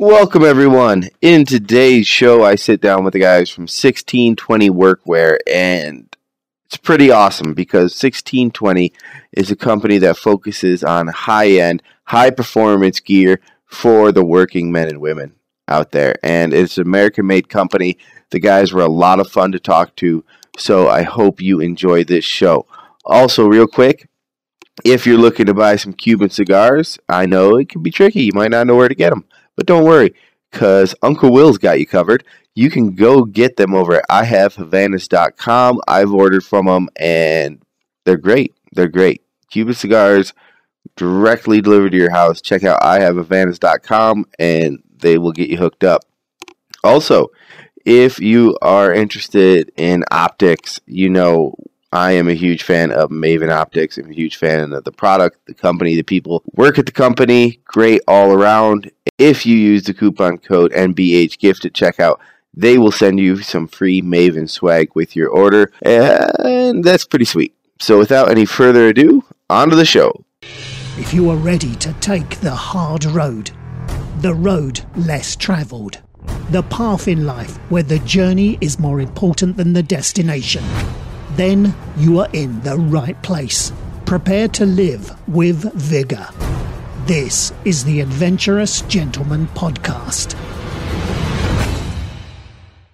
Welcome, everyone. In today's show, I sit down with the guys from 1620 Workwear, and it's pretty awesome because 1620 is a company that focuses on high end, high performance gear for the working men and women out there. And it's an American made company. The guys were a lot of fun to talk to, so I hope you enjoy this show. Also, real quick, if you're looking to buy some Cuban cigars, I know it can be tricky. You might not know where to get them. But don't worry, because Uncle Will's got you covered. You can go get them over at IHaveHavanas.com. I've ordered from them, and they're great. They're great. Cuban cigars directly delivered to your house. Check out IHaveHavanas.com, and they will get you hooked up. Also, if you are interested in optics, you know I am a huge fan of Maven Optics. I'm a huge fan of the product, the company, the people work at the company. Great all around. If you use the coupon code NBHGift at checkout, they will send you some free Maven swag with your order, and that's pretty sweet. So, without any further ado, on to the show. If you are ready to take the hard road, the road less traveled, the path in life where the journey is more important than the destination then you are in the right place. Prepare to live with vigor. This is the Adventurous Gentleman Podcast.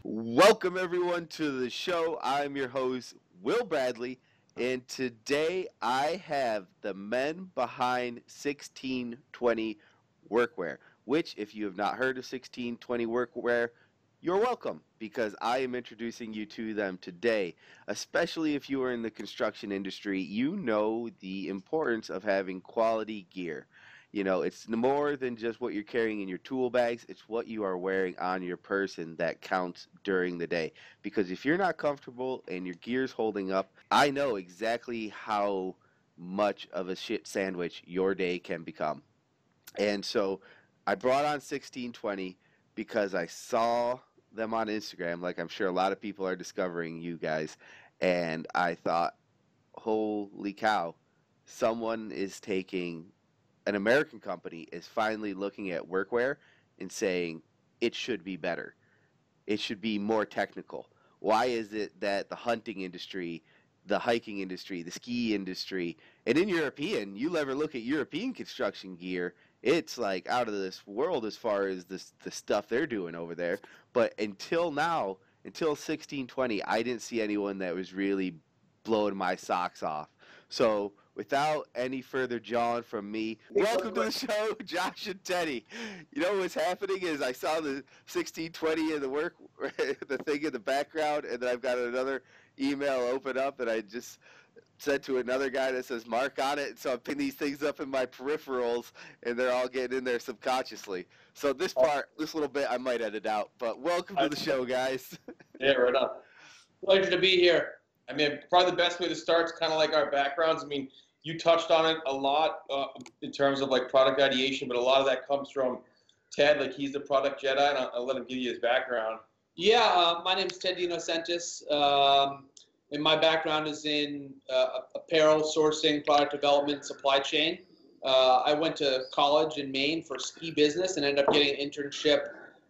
Welcome, everyone, to the show. I'm your host, Will Bradley, and today I have the men behind 1620 Workwear, which, if you have not heard of 1620 Workwear, you're welcome because I am introducing you to them today. Especially if you are in the construction industry, you know the importance of having quality gear. You know, it's more than just what you're carrying in your tool bags, it's what you are wearing on your person that counts during the day. Because if you're not comfortable and your gear's holding up, I know exactly how much of a shit sandwich your day can become. And so I brought on 1620 because I saw them on Instagram, like I'm sure a lot of people are discovering you guys, and I thought, holy cow, someone is taking an American company is finally looking at workwear and saying it should be better. It should be more technical. Why is it that the hunting industry, the hiking industry, the ski industry, and in European, you ever look at European construction gear it's like out of this world as far as this the stuff they're doing over there. But until now, until 1620, I didn't see anyone that was really blowing my socks off. So without any further jawing from me, welcome to the show, Josh and Teddy. You know what's happening is I saw the 1620 in the work, the thing in the background, and then I've got another email open up, and I just said to another guy that says Mark on it. So I'm picking these things up in my peripherals, and they're all getting in there subconsciously. So this oh. part, this little bit, I might edit out. But welcome to the show, guys. yeah, right on. Pleasure to be here. I mean, probably the best way to start is kind of like our backgrounds. I mean, you touched on it a lot uh, in terms of like product ideation, but a lot of that comes from Ted. Like he's the product Jedi, and I'll, I'll let him give you his background. Yeah, uh, my name is Ted Dino Um, and my background is in uh, apparel sourcing, product development, supply chain. Uh, I went to college in Maine for ski business and ended up getting an internship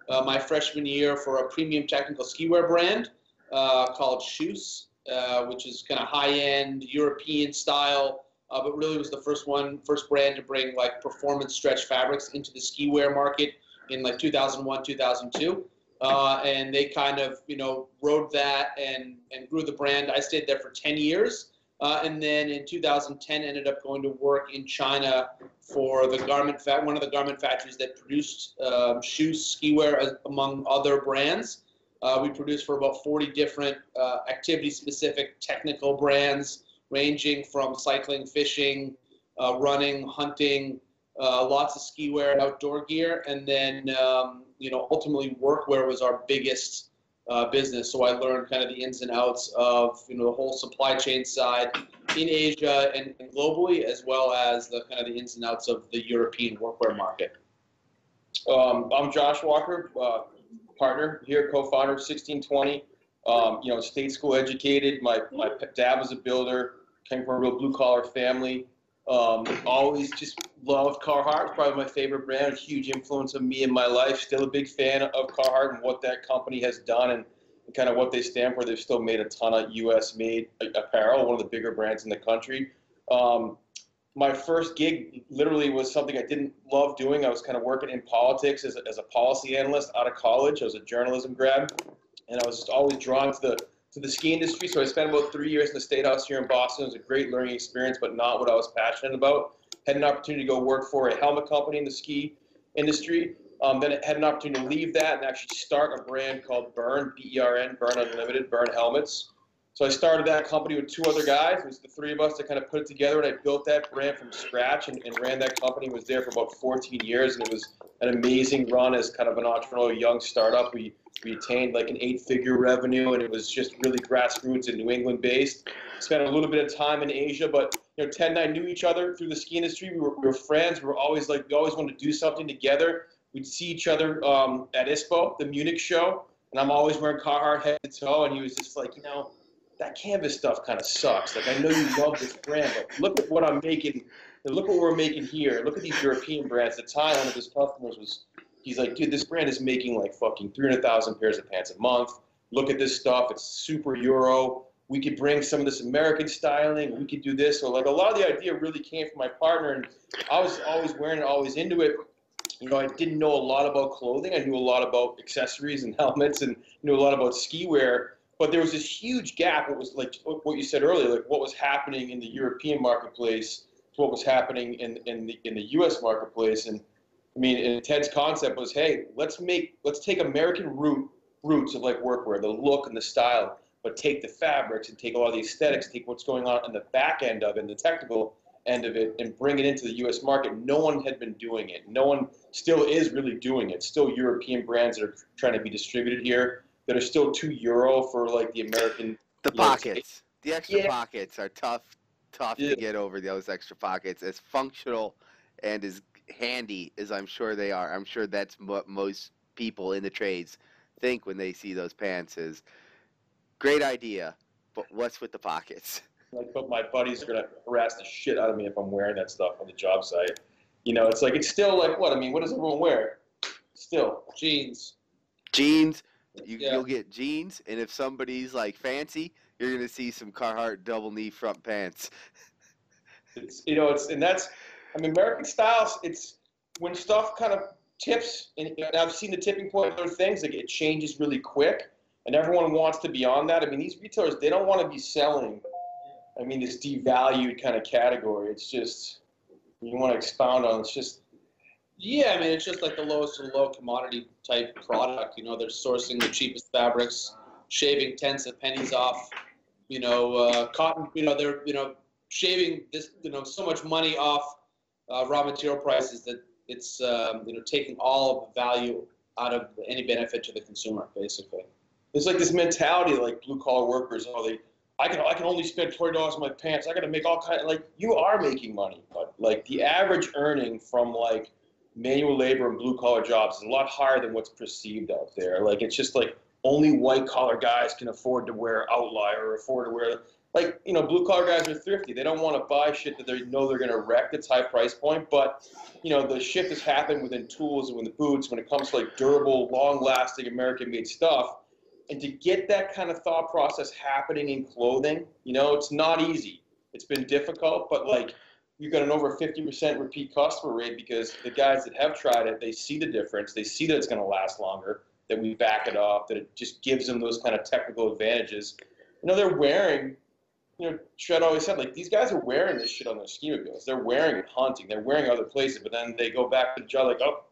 uh, my freshman year for a premium technical ski wear brand uh, called Kjus, uh, which is kind of high-end European style, uh, but really was the first one, first brand to bring like performance stretch fabrics into the ski wear market in like 2001, 2002 uh, and they kind of you know rode that and and grew the brand. I stayed there for 10 years, uh, and then in 2010 ended up going to work in China for the garment fa- one of the garment factories that produced um, Kjus, ski wear, as, among other brands. Uh, we produce for about 40 different uh, activity-specific technical brands, ranging from cycling, fishing, uh, running, hunting, uh, lots of ski wear and outdoor gear, and then um, you know, ultimately workwear was our biggest uh, business. So I learned kind of the ins and outs of, you know, the whole supply chain side in Asia and, and globally, as well as the kind of the ins and outs of the European workwear market. Um, I'm Josh Walker, uh, partner here, co-founder of 1620. Um, you know, state school educated. My, my dad was a builder, came from a real blue collar family. Um, always just loved Carhartt. Probably my favorite brand. A huge influence on me in my life. Still a big fan of Carhartt and what that company has done and, and kind of what they stand for. They've still made a ton of U.S. made apparel. One of the bigger brands in the country. Um, my first gig literally was something I didn't love doing. I was kind of working in politics as a, as a policy analyst out of college. I was a journalism grad, and I was just always drawn to the to the ski industry. So I spent about three years in the State House here in Boston. It was a great learning experience, but not what I was passionate about. Had an opportunity to go work for a helmet company in the ski industry. Um, then had an opportunity to leave that and actually start a brand called Bern, B-E-R-N, Bern Unlimited, Bern Helmets. So I started that company with two other guys. It was the three of us that kind of put it together, and I built that brand from scratch and, and ran that company. Was there for about 14 years, and it was an amazing run as kind of an entrepreneurial young startup. We we attained like an eight-figure revenue, and it was just really grassroots and New England based. Spent a little bit of time in Asia, but you know, Ted and I knew each other through the ski industry. We were, we were friends. We were always like we always wanted to do something together. We'd see each other um, at ISPO, the Munich show, and I'm always wearing Carhartt head to toe, and he was just like, you know that canvas stuff kind of sucks. Like I know you love this brand, but look at what I'm making. Look what we're making here. Look at these European brands. The tie one of his customers was, he's like, dude, this brand is making like fucking 300,000 pairs of pants a month. Look at this stuff. It's super Euro. We could bring some of this American styling. We could do this. So like a lot of the idea really came from my partner, and I was always wearing it, always into it. You know, I didn't know a lot about clothing. I knew a lot about accessories and helmets, and knew a lot about ski wear but there was this huge gap. It was like what you said earlier, like what was happening in the European marketplace to what was happening in, in the in the U.S. marketplace. And I mean, Ted's concept was, hey, let's make let's take American root roots of like workwear, the look and the style, but take the fabrics and take a lot of the aesthetics, take what's going on in the back end of it, and the technical end of it, and bring it into the U.S. market. No one had been doing it. No one still is really doing it. Still European brands that are trying to be distributed here that are still two euro for like the American. The pockets, know, the extra yeah. pockets are tough, tough yeah. to get over those extra pockets. As functional and as handy as I'm sure they are, I'm sure that's what most people in the trades think when they see those pants. Is great idea, but what's with the pockets? Like, but my buddies are gonna harass the shit out of me if I'm wearing that stuff on the job site. You know, it's like it's still like what I mean. What does everyone wear? Still jeans. Jeans you, yeah. You'll get jeans, and if somebody's like fancy, you're gonna see some Carhartt double knee front pants. It's you know it's and that's I mean American styles. It's when stuff kind of tips, and, and I've seen the tipping point of other things. Like it changes really quick, and everyone wants to be on that. I mean these retailers they don't want to be selling. I mean this devalued kind of category. It's just you want to expound on. It's just yeah, I mean, it's just like the lowest of the low commodity type product. You know, they're sourcing the cheapest fabrics, shaving tens of pennies off. You know, uh, cotton. You know, they're you know shaving this you know so much money off uh, raw material prices that it's um, you know taking all of the value out of any benefit to the consumer, basically. It's like this mentality, like blue collar workers. Oh, they, I can I can only spend twenty dollars on my pants. I got to make all kind of like you are making money, but like the average earning from like manual labor and blue collar jobs is a lot higher than what's perceived out there. Like it's just like only white collar guys can afford to wear outlier or afford to wear like you know blue collar guys are thrifty. They don't want to buy shit that they know they're going to wreck that's high price point. But you know the shift has happened within tools and with the boots when it comes to like durable, long lasting American made stuff. And to get that kind of thought process happening in clothing, you know, it's not easy. It's been difficult, but like you've got an over 50% repeat customer rate because the guys that have tried it, they see the difference. They see that it's going to last longer, that we back it off, that it just gives them those kind of technical advantages. You know, they're wearing, you know, Shred always said, like, these guys are wearing this shit on their ski mobiles. They're wearing it hunting. They're wearing other places, but then they go back to the job like, oh,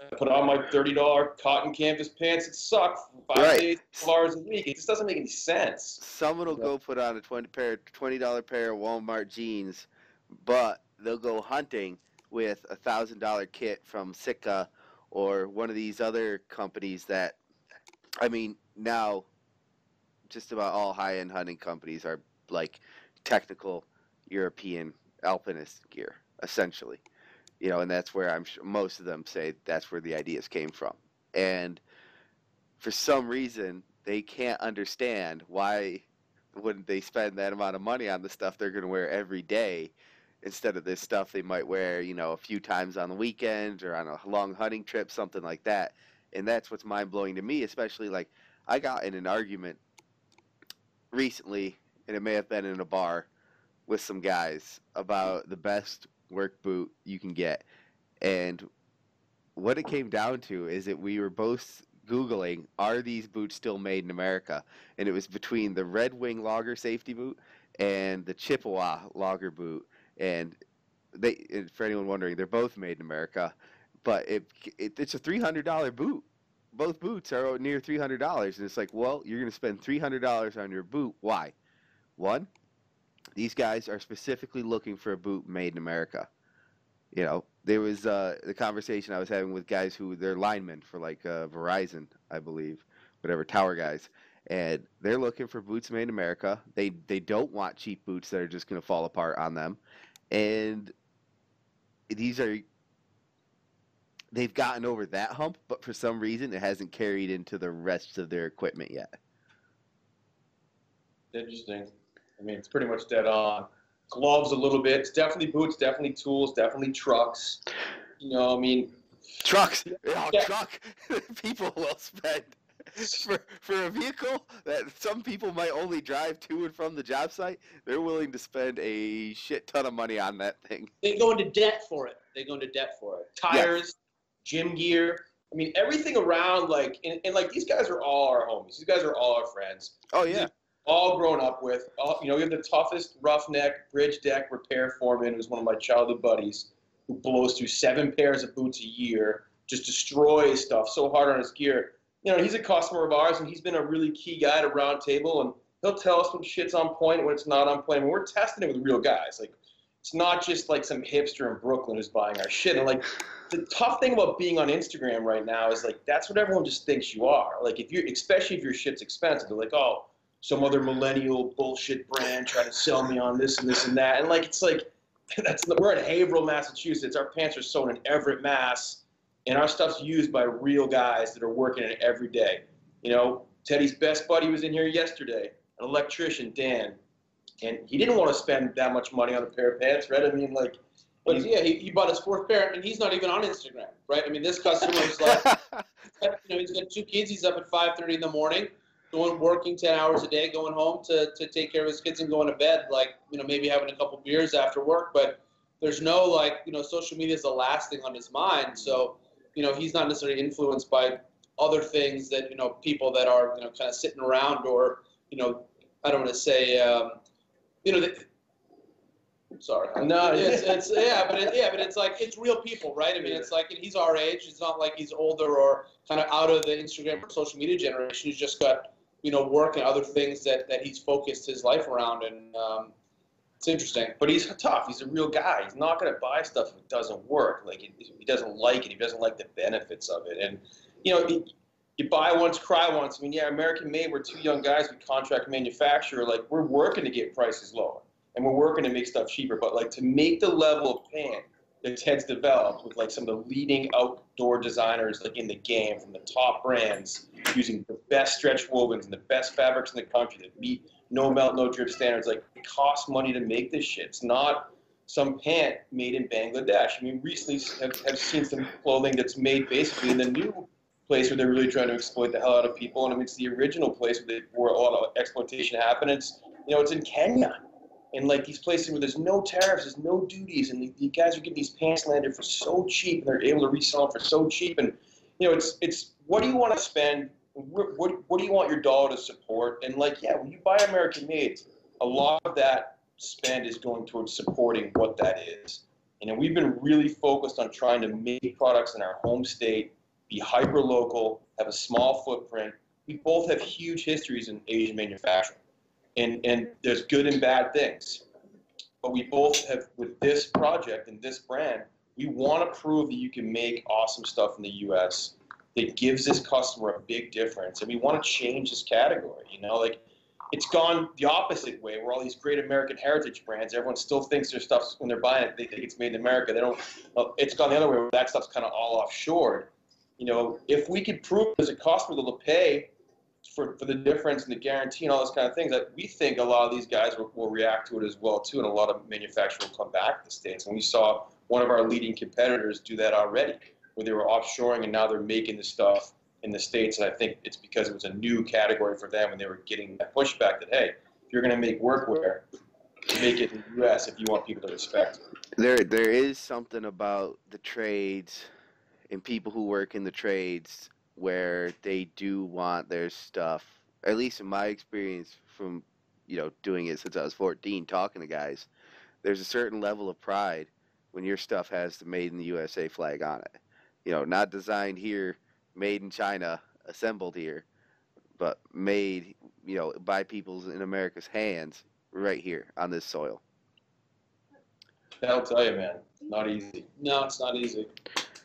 I put on my $30 cotton canvas pants. It sucked five right. days, hours a week. It just doesn't make any sense. Someone will go put on a 20 pair, $20 pair of Walmart jeans – but they'll go hunting with a thousand dollar kit from Sitka or one of these other companies that I mean now just about all high end hunting companies are like technical European alpinist gear essentially. You know and that's where I'm sure most of them say that's where the ideas came from. And for some reason they can't understand why wouldn't they spend that amount of money on the stuff they're going to wear every day instead of this stuff they might wear, you know, a few times on the weekend or on a long hunting trip, something like that. And that's what's mind blowing to me, especially like I got in an argument recently, and it may have been in a bar with some guys about the best work boot you can get. And what it came down to is that we were both Googling, are these boots still made in America? And it was between the Red Wing Logger safety boot and the Chippewa Logger boot. And they, and for anyone wondering, they're both made in America, but it, it it's a three hundred dollar boot. Both boots are near three hundred dollars, and it's like, well, you're going to spend three hundred dollars on your boot. Why? One, these guys are specifically looking for a boot made in America. You know, there was uh, the conversation I was having with guys who they're linemen for like uh, Verizon, I believe, whatever tower guys, and they're looking for boots made in America. They they don't want cheap boots that are just going to fall apart on them, and these are they've gotten over that hump, but for some reason it hasn't carried into the rest of their equipment yet. Interesting. I mean, it's pretty much dead on. Gloves a little bit. It's definitely boots, definitely tools, definitely trucks. You know, I mean, Trucks, oh, Yeah. truck. people will spend for for a vehicle that some people might only drive to and from the job site. They're willing to spend a shit ton of money on that thing. They go into debt for it. They go into debt for it. tires, gym gear. I mean, everything around, like, and, and like these guys are all our homies. These guys are all our friends. Oh yeah, all grown up with. All, you know, we have the toughest roughneck bridge deck repair foreman, who's one of my childhood buddies, who blows through seven pairs of boots a year, just destroys stuff so hard on his gear. You know, he's a customer of ours, and he's been a really key guy at Round Table, and he'll tell us when shit's on point, when it's not on point. And we're testing it with real guys. Like, it's not just like some hipster in Brooklyn who's buying our shit. And like, the tough thing about being on Instagram right now is like that's what everyone just thinks you are. Like, if you, especially if your shit's expensive, they're like, oh some other millennial bullshit brand trying to sell me on this and this and that. And like it's like that's we're in Haverhill, Massachusetts. Our pants are sewn in Everett, Mass, and our stuff's used by real guys that are working it every day. You know, Teddy's best buddy was in here yesterday, an electrician, Dan, and he didn't want to spend that much money on a pair of pants, right? I mean, like, But yeah, he, he bought his fourth pair, and he's not even on Instagram, right? I mean, this customer is like, you know, he's got two kids. He's up at 5:30 in the morning, going working 10 hours a day, going home to, to take care of his kids and going to bed. Like, you know, maybe having a couple beers after work, but there's no like, you know, social media is the last thing on his mind. So, you know, he's not necessarily influenced by other things that you know people that are you know kind of sitting around or you know, I don't want to say, um, you know. The, Sorry. No, it's, it's yeah, but it, yeah, but it's like it's real people, right? I mean, it's like and he's our age. It's not like he's older or kind of out of the Instagram or social media generation. He's just got you know work and other things that that he's focused his life around, and um, it's interesting. But he's tough. He's a real guy. He's not going to buy stuff if it doesn't work. Like he, doesn't like it. He doesn't like the benefits of it. And you know, you buy once, cry once. I mean, yeah, American made. We're two young guys. We contract manufacturer. Like we're working to get prices lower, and we're working to make stuff cheaper. But like to make the level of pant that Ted's developed with like some of the leading outdoor designers like in the game from the top brands using the best stretch wovens and the best fabrics in the country that meet no melt, no drip standards. Like it costs money to make this shit. It's not some pant made in Bangladesh. I mean, recently have, have seen some clothing that's made basically in the new place where they're really trying to exploit the hell out of people. And I mean, it's the original place where, they, where a lot of exploitation happened. It's you know, it's in Kenya. And like these places where there's no tariffs, there's no duties, and the, the guys are getting these pants landed for so cheap, and they're able to resell them for so cheap. And you know, it's it's what do you want to spend? What, what, do you want your dollar to support? And like, yeah, when you buy American made, a lot of that spend is going towards supporting what that is. You know, we've been really focused on trying to make products in our home state, be hyper local, have a small footprint. We both have huge histories in Asian manufacturing, and and there's good and bad things. But we both have with this project and this brand, we want to prove that you can make awesome stuff in the U.S. that gives this customer a big difference, and we want to change this category. You know, like it's gone the opposite way where all these great American heritage brands, everyone still thinks their stuff's when they're buying it, they think it's made in America. They don't. It's gone the other way where that stuff's kind of all offshored. You know, if we could prove as a customer they'll pay for, for the difference and the guarantee and all those kind of things, that we think a lot of these guys will, will react to it as well too, and a lot of manufacturers will come back to the states. And we saw one of our leading competitors do that already, where they were offshoring and now they're making the stuff in the states. And I think it's because it was a new category for them, and they were getting that pushback that hey, if you're going to make workwear, make it in the U.S. if you want people to respect. There, there is something about the trades and people who work in the trades where they do want their stuff. At least in my experience, from you know doing it since I was 14, talking to guys, there's a certain level of pride when your stuff has the "Made in the USA" flag on it. You know, not designed here, made in China, assembled here, but made you know by people's in America's hands right here on this soil. I'll tell you, man, not easy. No, it's not easy.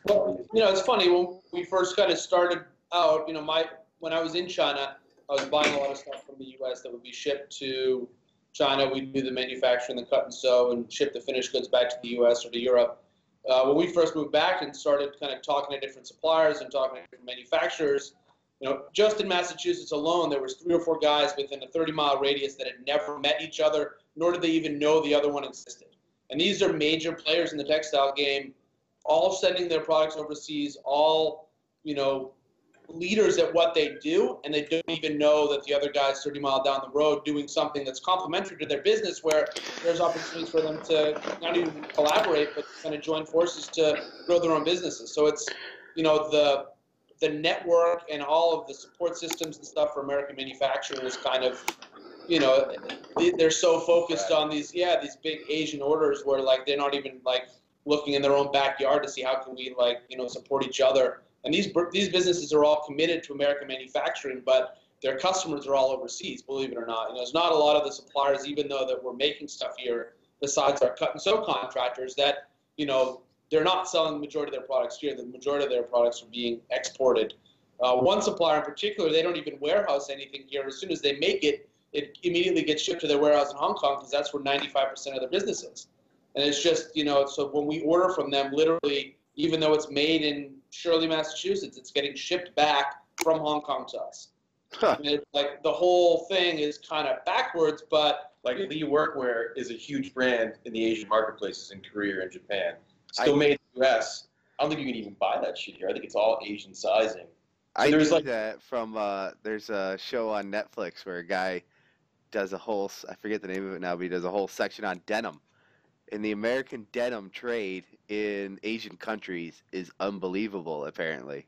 Well, you know, it's funny when we first kind of started out. You know, my when I was in China, I was buying a lot of stuff from the U.S. that would be shipped to China. We'd do the manufacturing, the cut and sew, and ship the finished goods back to the U.S. or to Europe. Uh, when we first moved back and started kind of talking to different suppliers and talking to different manufacturers, you know, just in Massachusetts alone, there was three or four guys within a 30-mile radius that had never met each other, nor did they even know the other one existed. And these are major players in the textile game, all sending their products overseas, all, you know, leaders at what they do, and they don't even know that the other guy's 30 mile down the road doing something that's complementary to their business where there's opportunities for them to not even collaborate, but kind of join forces to grow their own businesses. So it's, you know, the the network and all of the support systems and stuff for American manufacturers kind of, you know, they're so focused on these, yeah, these big Asian orders where like they're not even like looking in their own backyard to see how can we like, you know, support each other. And these these businesses are all committed to American manufacturing, but their customers are all overseas, believe it or not. And there's not a lot of the suppliers, even though that we're making stuff here, besides our cut and sew contractors, that you know they're not selling the majority of their products here. The majority of their products are being exported. Uh, one supplier in particular, they don't even warehouse anything here. As soon as they make it, it immediately gets shipped to their warehouse in Hong Kong because that's where 95% of their business is. And it's just, you know, so when we order from them, literally, even though it's made in Shirley, Massachusetts, it's getting shipped back from Hong Kong to us. Huh. like the whole thing is kind of backwards, but like Lee Workwear is a huge brand in the Asian marketplaces in Korea and Japan still I, made in the U.S. I don't think you can even buy that shit here. I think it's all Asian sizing. So I there's like that from uh, there's a show on Netflix where a guy does a whole I forget the name of it now, but he does a whole section on denim. And the American denim trade in Asian countries is unbelievable, apparently.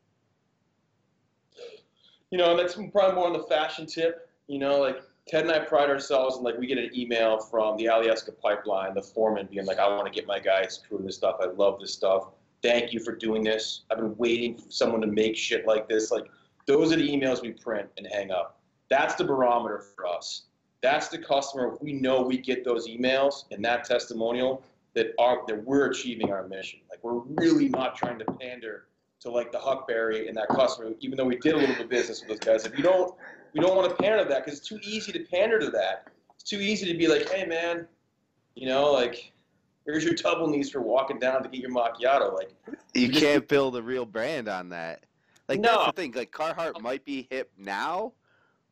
You know, that's probably more on the fashion tip. You know, like Ted and I pride ourselves in like we get an email from the Alyeska pipeline, the foreman being like, I want to get my guys crew this stuff. I love this stuff. Thank you for doing this. I've been waiting for someone to make shit like this. Like those are the emails we print and hang up. That's the barometer for us. That's the customer. We know we get those emails and that testimonial that are that we're achieving our mission. Like we're really not trying to pander to like the Huckberry and that customer, even though we did a little bit of business with those guys. If you don't we don't want to pander to that because it's too easy to pander to that. It's too easy to be like, hey man, you know, like here's your double knees for walking down to get your macchiato. Like you can't just, build a real brand on that. Like no. that's the thing. Like Carhartt might be hip now,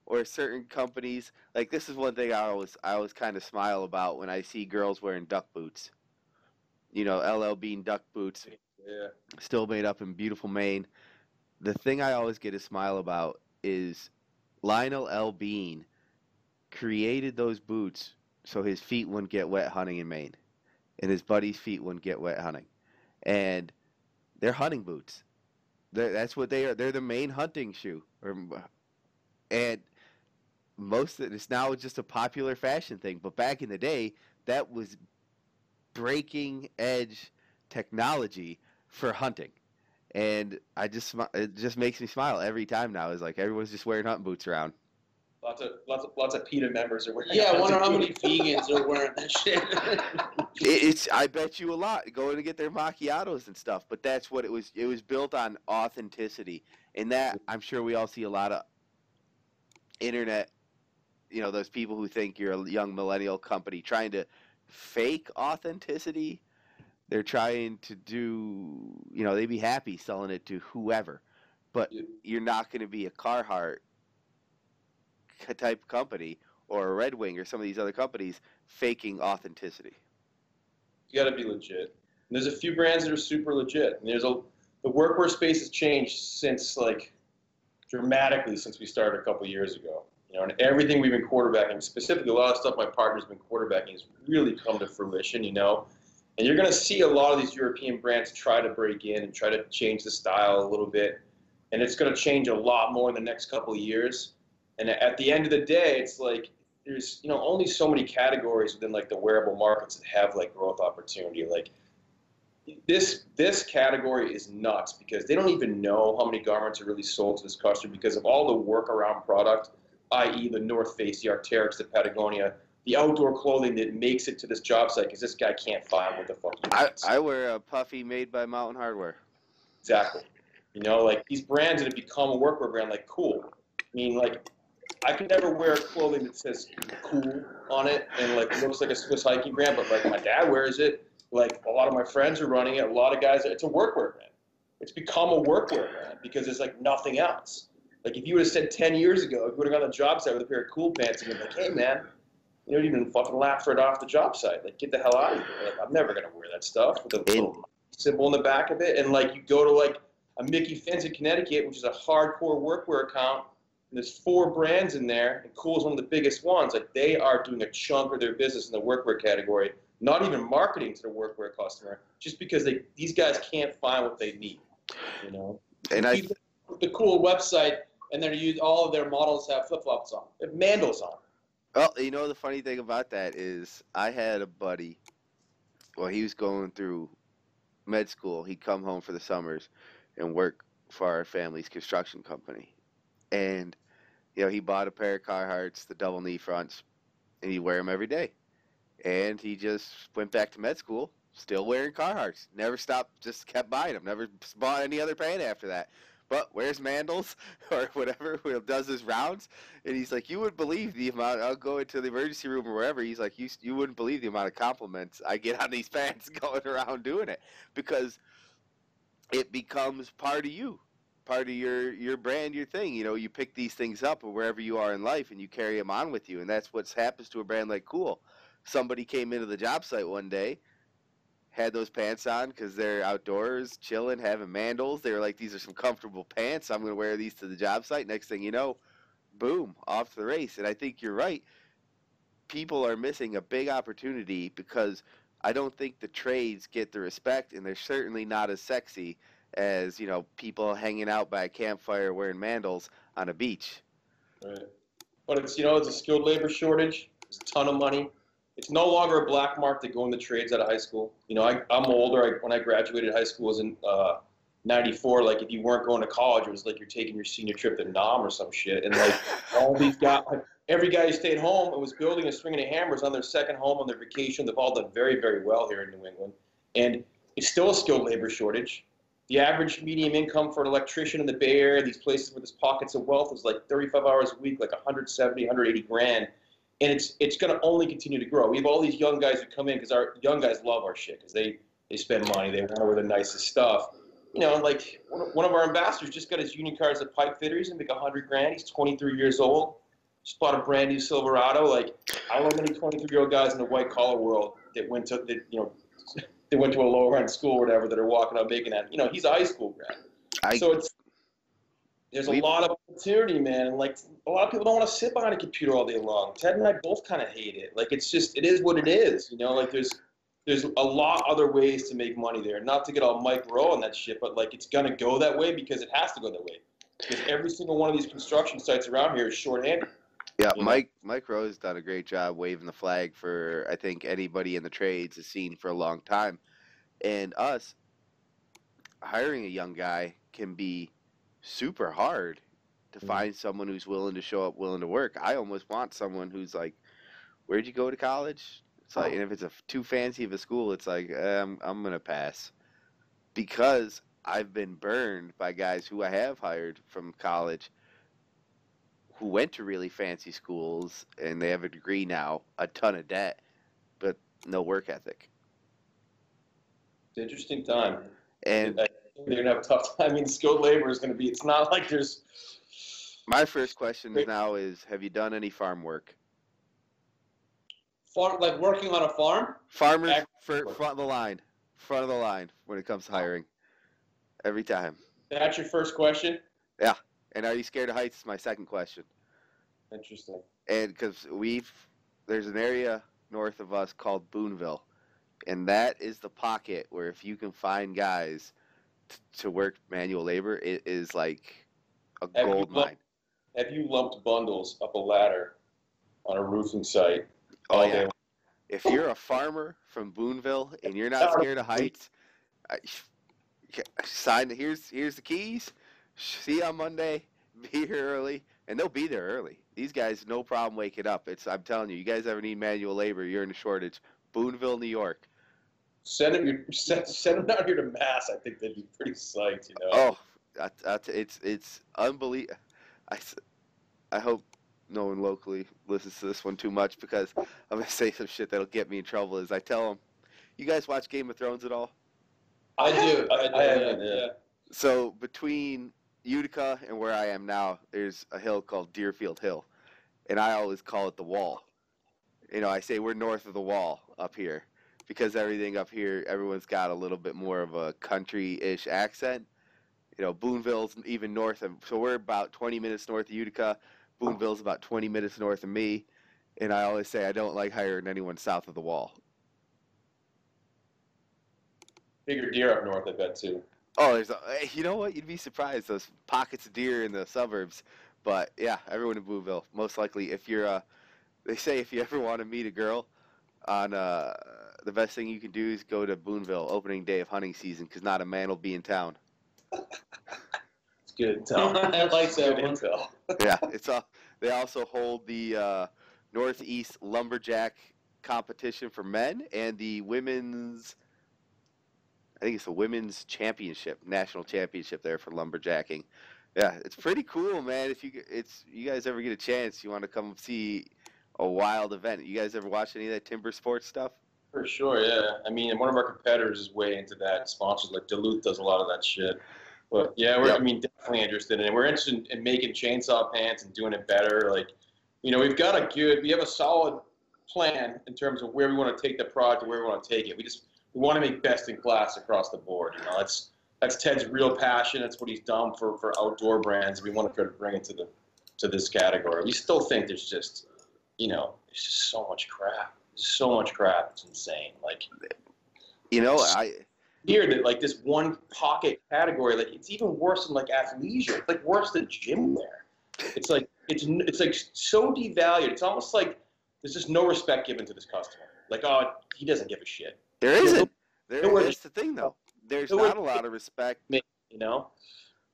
or certain companies. Like this is one thing I always I always kind of smile about when I see girls wearing duck boots. You know, LL Bean duck boots. Yeah. Still made up in beautiful Maine. The thing I always get a smile about is Lionel L. Bean created those boots so his feet wouldn't get wet hunting in Maine, and his buddy's feet wouldn't get wet hunting, and they're hunting boots. They're, that's what they are. They're the main hunting shoe, or, and most of it's now just a popular fashion thing. But back in the day, that was breaking edge technology for hunting and I just it just makes me smile every time now. Is like everyone's just wearing hunting boots around. Lots of lots of lots of PETA members are wearing. Yeah, I wonder how many vegans are wearing that shit. it's I bet you a lot going to get their macchiatos and stuff. But that's what it was. It was built on authenticity, and that I'm sure we all see a lot of internet. You know, those people who think you're a young millennial company trying to fake authenticity they're trying to do, you know, they'd be happy selling it to whoever, but yeah. you're not going to be a Carhartt type company or a Red Wing or some of these other companies faking authenticity. You got to be legit. And there's a few brands that are super legit. And there's a the workwear space has changed since like dramatically since we started a couple years ago. Know, and everything we've been quarterbacking, specifically a lot of stuff my partner's been quarterbacking, has really come to fruition. You know, and you're going to see a lot of these European brands try to break in and try to change the style a little bit, and it's going to change a lot more in the next couple of years. And at the end of the day, it's like there's you know only so many categories within like the wearable markets that have like growth opportunity. Like this this category is nuts because they don't even know how many garments are really sold to this customer because of all the workaround product, i.e. the North Face, the Arc'teryx, the Patagonia, the outdoor clothing that makes it to this job site because this guy can't find what the fuck he I. I wear a puffy made by Mountain Hardwear. Exactly. You know, like these brands that have become a workwear brand, like Kühl. I mean, like I could never wear clothing that says Kühl on it and like looks like a Swiss hiking brand, but like my dad wears it. Like a lot of my friends are running it. A lot of guys, it's a workwear brand. It's become a workwear brand because there's like nothing else. Like if you would have said 10 years ago, if you would have gone to the job site with a pair of Kühl pants and been like, hey man, you don't even fucking laugh right off the job site. Like get the hell out of here. Like I'm never gonna wear that stuff with a little symbol in the back of it. And like you go to like a Mickey Fins in Connecticut, which is a hardcore workwear account, and there's four brands in there, and Kühl is one of the biggest ones. Like they are doing a chunk of their business in the workwear category, not even marketing to the workwear customer, just because they these guys can't find what they need. You know, And I, the Kühl website, and then you all of their models have flip flops on. Have Mandals on. well, you know the funny thing about that is I had a buddy. Well, he was going through med school. He'd come home for the summers and work for our family's construction company. And you know, he bought a pair of Carhartts, the double knee fronts, and he'd wear them every day. And he just went back to med school, still wearing Carhartts. Never stopped, just kept buying them. Never bought any other pant after that. But wears Mandals or whatever, who does his rounds, and he's like, you wouldn't believe the amount. I'll go into the emergency room or wherever. He's like, you you wouldn't believe the amount of compliments I get on these pants going around doing it because it becomes part of you part of your your brand, your thing. You know, you pick these things up wherever you are in life, and you carry them on with you, and that's what happens to a brand like Kühl. Somebody came into the job site one day, had those pants on because they're outdoors, chilling, having mandals. They were like, "These are some comfortable pants. I'm going to wear these to the job site." Next thing you know, boom, off to the race. And I think you're right. People are missing a big opportunity because I don't think the trades get the respect, and they're certainly not as sexy as you know people hanging out by a campfire wearing mandals on a beach. Right. But it's you know it's a skilled labor shortage. It's a ton of money. It's no longer a black mark to go in the trades out of high school. You know, I, I'm older. I, when I graduated high school was in uh, '94. Like if you weren't going to college, it was like you're taking your senior trip to Nam or some shit. And like all these guys, every guy who stayed home and was building a string of hammers on their second home on their vacation. They've all done very very well here in New England. And it's still a skilled labor shortage. The average medium income for an electrician in the Bay Area, these places with these pockets of wealth, is like 35 hours a week, like 170, 180 grand. And it's it's going to only continue to grow. We have all these young guys who come in because our young guys love our shit because they, they spend money. They want to wear the nicest stuff. You know, like one of- our ambassadors just got his union card as a pipe fitter. He's to make 100 grand. He's 23 years old. Just bought a brand new Silverado. Like, I don't know many 23 year old guys in the white collar world that went to, that, you know, they went to a lower end school or whatever that are walking out making that. You know, he's a high school grad. I, so it's there's a We- lot of opportunity, man. And like a lot of people don't want to sit behind a computer all day long. Ted and I both kind of hate it. Like it's just it is what it is, you know. Like there's there's a lot other ways to make money there. Not to get all Mike Rowe on that shit, but like it's gonna go that way because it has to go that way. Because every single one of these construction sites around here is short-handed. yeah, you know? Mike Mike Rowe's done a great job waving the flag for I think anybody in the trades has seen for a long time, and us hiring a young guy can be super hard to Mhm. find someone who's willing to show up, willing to work. I almost want someone who's like, "Where'd you go to college?" It's like, and if it's a too fancy of a school, it's like, eh, I'm I'm gonna pass, because I've been burned by guys who I have hired from college, who went to really fancy schools and they have a degree now, a ton of debt, but no work ethic. It's an interesting time. And I they're gonna have a tough time. I mean, skilled labor is gonna be. It's not like there's My first question now is: Have you done any farm work? Farm, like working on a farm. Farmers Ag- for front of the line, front of the line when it comes to hiring. Every time. That's your first question. Yeah, and are you scared of heights? Is my second question. Interesting. and because we've there's an area north of us called Boonville, and that is the pocket where if you can find guys t- to work manual labor, it is like a Have gold looked- mine. Have you lumped bundles up a ladder on a roofing site? Oh all yeah. day? If you're a farmer from Boonville and you're not scared of heights, I, sign. Here's here's the keys. See you on Monday. Be here early, and they'll be there early. These guys, no problem waking up. It's I'm telling you, you guys ever need manual labor, you're in a shortage. Boonville, New York. Send them, your- send, send them down here to Mass. I think they'd be pretty psyched. You know. Oh, I, I, it's it's unbelievable. I, I hope no one locally listens to this one too much because I'm gonna say some shit that'll get me in trouble. As I tell them, you guys watch Game of Thrones at all? I do. I, I do. I haven't, yeah. yeah. So between Utica and where I am now, there's a hill called Deerfield Hill, and I always call it the Wall. You know, I say we're north of the Wall up here because everything up here, everyone's got a little bit more of a country-ish accent. You know, Boonville's even north of, so we're about 20 minutes north of Utica. Boonville's about 20 minutes north of me, and I always say I don't like hiring anyone south of the Wall. Bigger deer up north, I bet too. Oh, there's a, eh, you know what? You'd be surprised those pockets of deer in the suburbs. But yeah, everyone in Boonville, most likely. If you're, uh, they say if you ever want to meet a girl, on uh, the best thing you can do is go to Boonville opening day of hunting season because not a man will be in town. It's good intel. I like that good one. intel. yeah, it's all. They also hold the uh, Northeast Lumberjack competition for men and the women's. I think it's the women's championship, national championship there for lumberjacking. Yeah, it's pretty cool, man. If you it's you guys ever get a chance, you want to come see a wild event. You guys ever watch any of that timber sports stuff? For sure, yeah. I mean, one of our competitors is way into that. Sponsors like Duluth does a lot of that shit. But yeah, we're, Yeah. I mean, definitely interested in it. We're interested in, in making chainsaw pants and doing it better. Like, you know, we've got a good, we have a solid plan in terms of where we want to take the product and where we want to take it. We just we want to make best in class across the board. You know, that's that's Ted's real passion. That's what he's done for for outdoor brands. We want to try to bring it to the to this category. We still think there's just, you know, there's just so much crap. So much crap. It's insane. Like You know, I here that like this one pocket category, like it's even worse than like athleisure. It's like worse than gym wear. It's like it's it's like so devalued. It's almost like there's just no respect given to this customer. Like oh, he doesn't give a shit. there isn't. There, there that's the thing, though. There's not a lot of respect You know.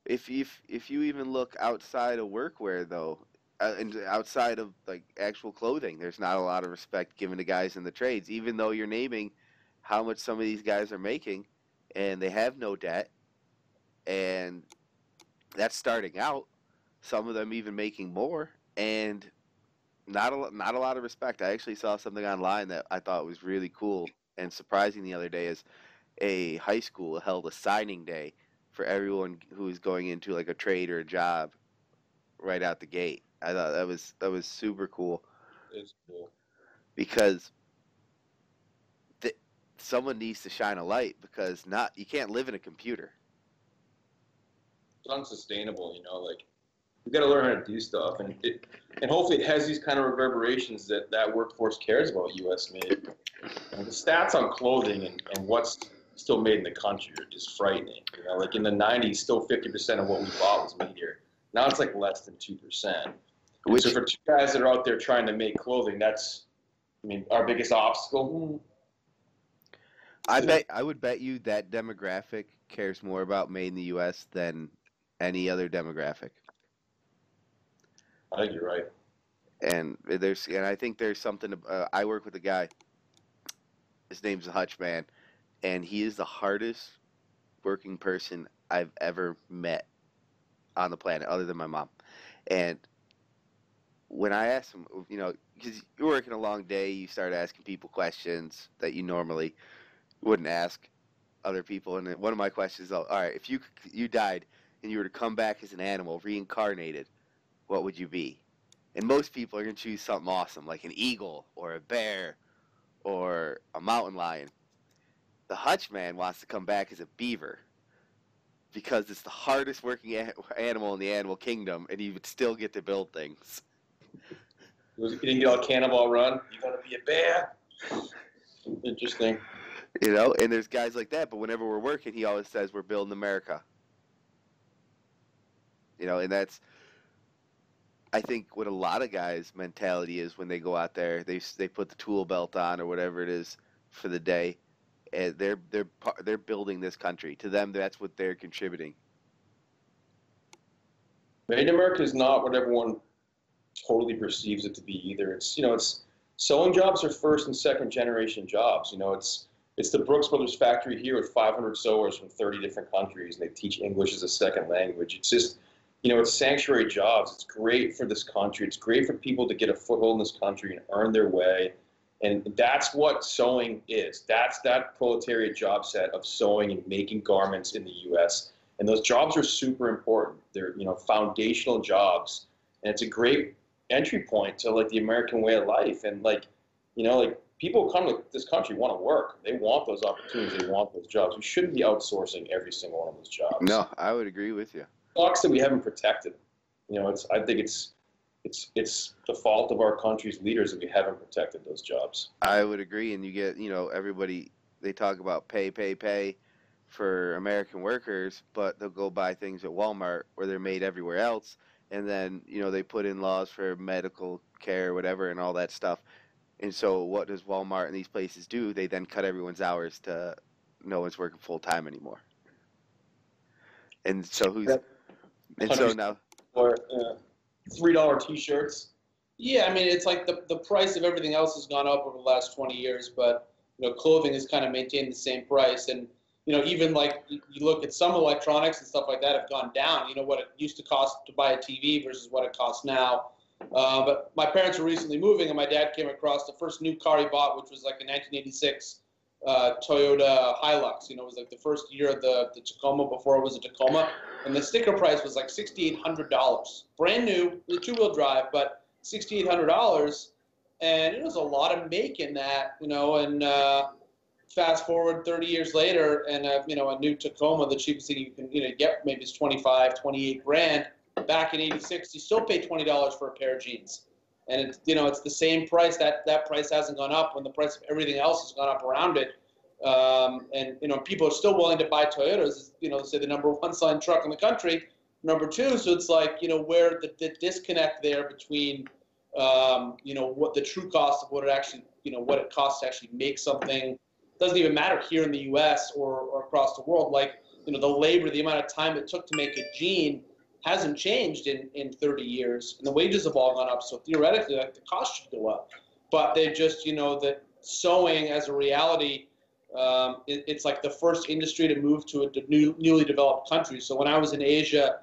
if if if you even look outside of workwear though uh, and outside of like actual clothing there's not a lot of respect given to guys in the trades even though you're naming how much some of these guys are making and they have no debt and that's starting out some of them even making more and not a not a lot of respect i actually saw something online that i thought was really cool and surprising the other day is a high school held a signing day for everyone who's going into like a trade or a job right out the gate. I thought that was that was super cool It's cool. because th- someone needs to shine a light because not you can't live in a computer. It's unsustainable. You know, like we got to learn how to do stuff, and it and hopefully it has these kind of reverberations that that workforce cares about U.S. made. And the stats on clothing and, and what's still made in the country are just frightening. You know, like in the '90s, still 50% of what we bought was made here. Now it's like less than two percent. Which So for two guys that are out there trying to make clothing, that's, I mean, our biggest obstacle. I bet I would bet you that demographic cares more about made in the U.S. than any other demographic. I think you're right. and there's and I think there's something. Uh, I work with a guy. His name's Hutch Man, and he is the hardest working person I've ever met on the planet, other than my mom. And when I asked him, you know, because you're working a long day, you start asking people questions that you normally wouldn't ask other people. And one of my questions, is, all right, if you you died and you were to come back as an animal, reincarnated, what would you be? And most people are going to choose something awesome, like an eagle or a bear or a mountain lion. The hutch man wants to come back as a beaver because it's the hardest working animal in the animal kingdom, and he would still get to build things. You didn't get all cannonball run. You want to be a bear? Interesting. You know, and there's guys like that, but whenever we're working, he always says we're building America. You know, and that's I think what a lot of guys' mentality is when they go out there, they they put the tool belt on or whatever it is for the day, and they're they're they're building this country. To them, that's what they're contributing. Made in America is not what everyone totally perceives it to be either. It's you know, it's sewing jobs are first and second generation jobs. You know, it's it's the Brooks Brothers factory here with 500 sewers from 30 different countries, and they teach English as a second language. It's just you know, it's sanctuary jobs. It's great for this country. It's great for people to get a foothold in this country and earn their way. And that's what sewing is. That's that proletariat job set of sewing and making garments in the U.S. And those jobs are super important. They're you know foundational jobs, and it's a great entry point to like the American way of life. And like, you know, like people come to this country want to work. They want those opportunities. They want those jobs. We shouldn't be outsourcing every single one of those jobs. No, I would agree with you. Sucks that we haven't protected. You know, it's. I think it's. It's it's the fault of our country's leaders that we haven't protected those jobs. I would agree, and you get you know everybody they talk about pay, pay, pay for American workers, but they'll go buy things at Walmart where they're made everywhere else, and then you know they put in laws for medical care, whatever, and all that stuff. And so, what does Walmart and these places do? They then cut everyone's hours to no one's working full time anymore. And so who's Yep. and so now Or uh, three dollar T-shirts. Yeah, I mean, it's like the, the price of everything else has gone up over the last 20 years, but you know, clothing has kind of maintained the same price. And you know, even like you look at some electronics and stuff like that have gone down. You know what it used to cost to buy a TV versus what it costs now. Uh, but my parents were recently moving, and my dad came across the first new car he bought, which was like a 1986 uh, Toyota Hilux. You know, it was like the first year of the, the Tacoma before it was a Tacoma, and the sticker price was like $6,800, brand new, it was a two-wheel drive, but $6,800, and it was a lot of make in that, you know, and uh, fast forward 30 years later, and uh, you know, a new Tacoma, the cheapest thing you can you know get maybe is 25, 28 grand. Back in '86, you still pay twenty dollars for a pair of jeans, and it's you know it's the same price. That that price hasn't gone up when the price of everything else has gone up around it. Um, and you know people are still willing to buy Toyotas. You know, say the number one selling truck in the country. Number two, so it's like you know where the, the disconnect there between um, you know what the true cost of what it actually you know what it costs to actually make something doesn't even matter here in the U.S. or, or across the world. Like you know the labor, the amount of time it took to make a jean hasn't changed in, in 30 years, and the wages have all gone up. So theoretically, like the cost should go up, but they just you know that sewing as a reality. Um, it, it's like the first industry to move to a new, newly developed country. So when I was in Asia,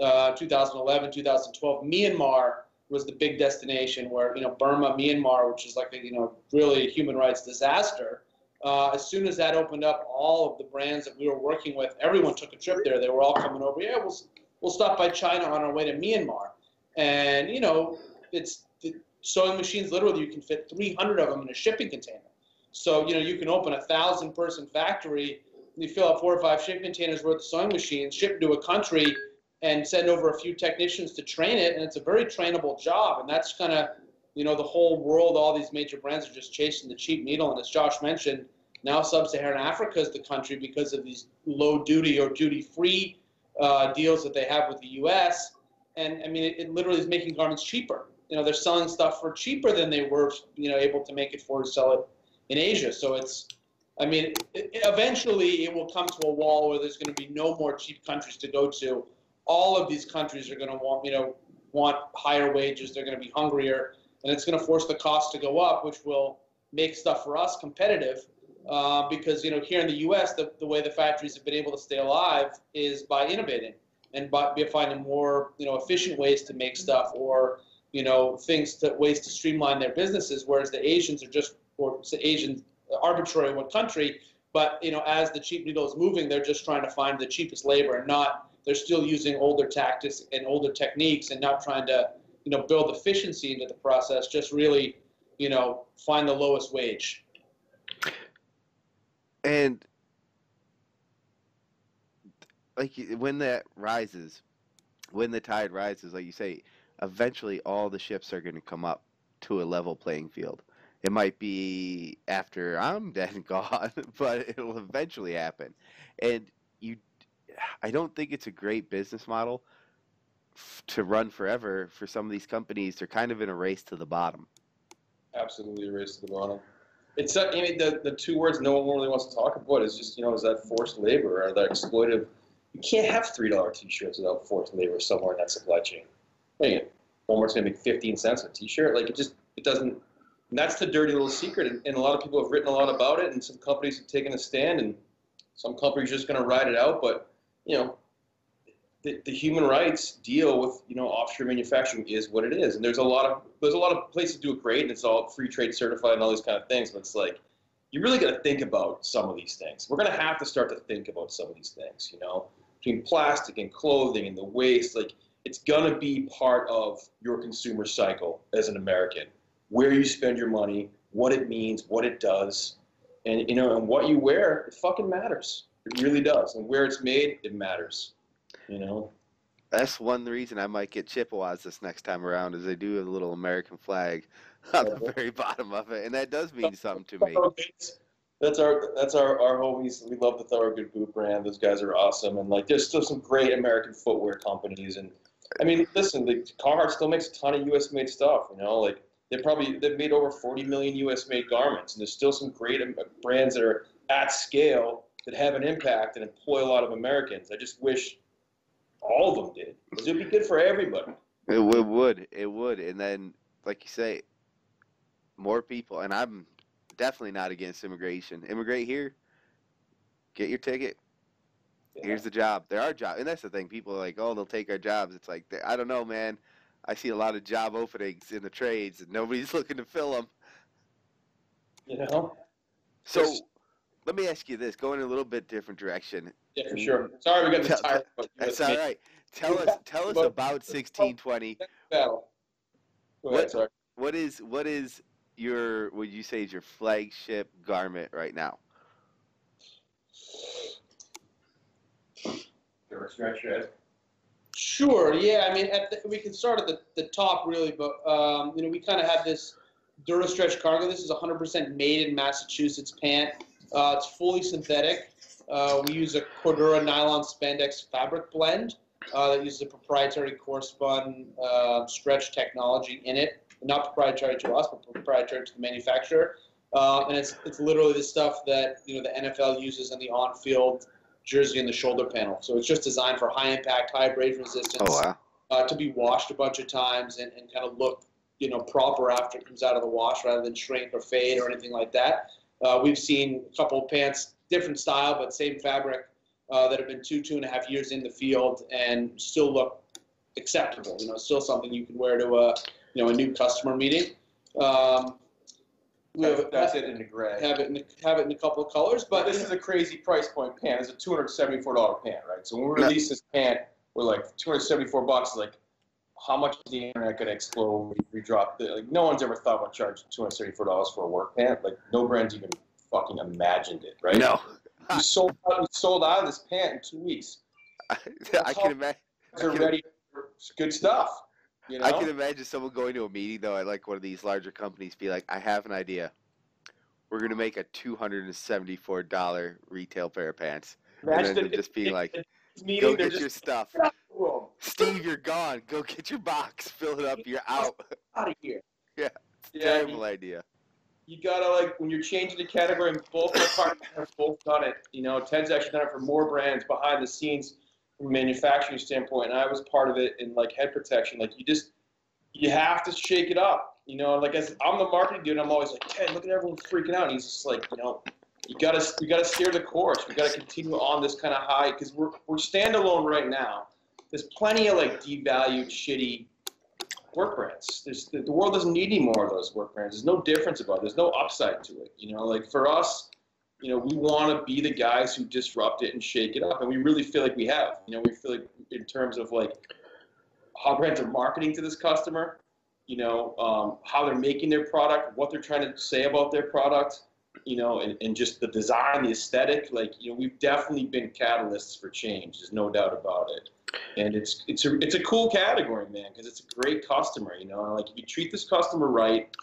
uh, 2011, 2012, Myanmar was the big destination where you know Burma, Myanmar, which is like a you know really a human rights disaster. Uh, as soon as that opened up, all of the brands that we were working with, everyone took a trip there. They were all coming over. Yeah, we'll we'll stop by China on our way to Myanmar, and you know it's the sewing machines. Literally, you can fit 300 of them in a shipping container. So you know you can open a thousand person factory. You fill up four or five shipping containers worth of sewing machines, ship to a country, and send over a few technicians to train it. And it's a very trainable job. And that's kind of you know the whole world. All these major brands are just chasing the cheap needle. And as Josh mentioned, now sub-Saharan Africa is the country because of these low duty or duty free uh, deals that they have with the U.S. And I mean, it, it, literally is making garments cheaper. You know, they're selling stuff for cheaper than they were, you know, able to make it for to sell it in Asia. So it's, I mean, it, eventually it will come to a wall where there's going to be no more cheap countries to go to. All of these countries are going to want, you know, want higher wages. They're going to be hungrier, and it's going to force the cost to go up, which will make stuff for us competitive. Uh, because you know here in the U.S. The, the way the factories have been able to stay alive is by innovating and by, by finding more you know efficient ways to make stuff or you know things to ways to streamline their businesses. Whereas the Asians are just or Asians arbitrary what country, but you know as the cheap needle is moving, they're just trying to find the cheapest labor and not they're still using older tactics and older techniques and not trying to, you know, build efficiency into the process. Just really, you know, find the lowest wage. And like when that rises, when the tide rises, like you say, eventually all the ships are going to come up to a level playing field. It might be after I'm dead and gone, but it'll eventually happen. And you, I don't think it's a great business model to run forever for some of these companies. They're kind of in a race to the bottom. Absolutely a race to the bottom. It's I mean the, the two words no one really wants to talk about is just you know is that forced labor or that exploitive. You can't have three dollar t-shirts without forced labor somewhere in that supply chain. Hey, Walmart's gonna make fifteen cents a t-shirt. Like it just it doesn't. That's the dirty little secret, and, and a lot of people have written a lot about it, and some companies have taken a stand, and some companies are just gonna ride it out. But you know, the, the human rights deal with you know offshore manufacturing is what it is, and there's a lot of there's a lot of places to do it great, and it's all free trade certified and all these kind of things. But it's like you really got to think about some of these things. We're gonna have to start to think about some of these things. You know, between plastic and clothing and the waste, like it's gonna be part of your consumer cycle as an American. Where you spend your money, what it means, what it does, and you know, and what you wear, it fucking matters. It really does, and where it's made, it matters. You know. That's one reason I might get Chippewas this next time around, is they do have a little American flag on the very bottom of it, and that does mean something to me. That's our that's our, our homies. We love the Thorogood boot brand. Those guys are awesome, and like there's still some great American footwear companies. And I mean, listen, the Carhartt still makes a ton of U.S. made stuff. You know, like they probably they've made over 40 million U.S. made garments, and there's still some great brands that are at scale that have an impact and employ a lot of Americans. I just wish all of them did, because it'd be good for everybody. It would, it would, and then, like you say, more people. And I'm definitely not against immigration. Immigrate here, get your ticket. Here's the job. There are jobs, and that's the thing. People are like, "Oh, they'll take our jobs." It's like I don't know, man. I see a lot of job openings in the trades, and nobody's looking to fill them. You know. So. Let me ask you this: going a little bit different direction. Yeah, for sure. Sorry, we got this Tell- tired. but That's US all made right. Tell us, tell us about sixteen twenty. battle. Ahead, What- What is what is your would you say is your flagship garment right now? Sure. Yeah. I mean, at the, we can start at the, the top really, but um, you know, we kind of have this Durastretch cargo. This is 100% made in Massachusetts pant. Uh, it's fully synthetic. Uh, we use a Cordura nylon spandex fabric blend uh, that uses a proprietary core spun uh, stretch technology in it. Not proprietary to us, but proprietary to the manufacturer. Uh, and it's it's literally the stuff that you know the NFL uses in the on-field jersey and the shoulder panel. So it's just designed for high impact, high abrasion resistance Oh wow! uh, to be washed a bunch of times and, and kind of look, you know, proper after it comes out of the wash rather than shrink or fade or anything like that. Uh, we've seen a couple of pants, different style, but same fabric, uh, that have been two, two and a half years in the field and still look acceptable. You know, still something you can wear to a, you know, a new customer meeting. Um, we have, That's it in the gray. have it in have it in a couple of colors, But but this is a crazy price point pant. It's a two hundred seventy-four dollar pant, right? So when we release this pant, we're like two hundred seventy-four bucks. Like, how much is the internet gonna explode when we drop the? Like, no one's ever thought about charging two hundred seventy-four dollars for a work pant. Like, no brand's even fucking imagined it, right? No, sold out. Sold out of this pant in two weeks. I can imagine. They're ready for good stuff. You know. I can imagine someone going to a meeting though at like one of these larger companies, be like, "I have an idea. We're gonna make a two hundred and seventy-four dollar retail pair of pants." Imagine and then the- just being like, "Go get your stuff, Steve. You're gone. Go get your box. Fill it up. You're out." out of here. Yeah, Yeah, Terrible you, idea. you gotta like when you're changing the category. and Both my partners have both done it. You know, Ted's actually done it for more brands behind the scenes from a manufacturing standpoint, and I was part of it in like head protection. Like you just you have to shake it up. You know, like as I'm the marketing dude, I'm always like, Ted, look at everyone freaking out. And he's just like, you know, you gotta you gotta steer the course. We gotta continue on this kind of high because we're we're standalone right now. There's plenty of like devalued, shitty work brands. There's the, the world doesn't need any more of those work brands. There's no difference about it. There's no upside to it. You know, like for us, you know, we want to be the guys who disrupt it and shake it up, and we really feel like we have. You know, we feel like in terms of like how brands are marketing to this customer, you know, um, how they're making their product, what they're trying to say about their product, you know, and, and just the design, the aesthetic. Like, you know, we've definitely been catalysts for change. There's no doubt about it. And it's it's a it's a cool category, man, because it's a great customer. You know, like if you treat this customer right,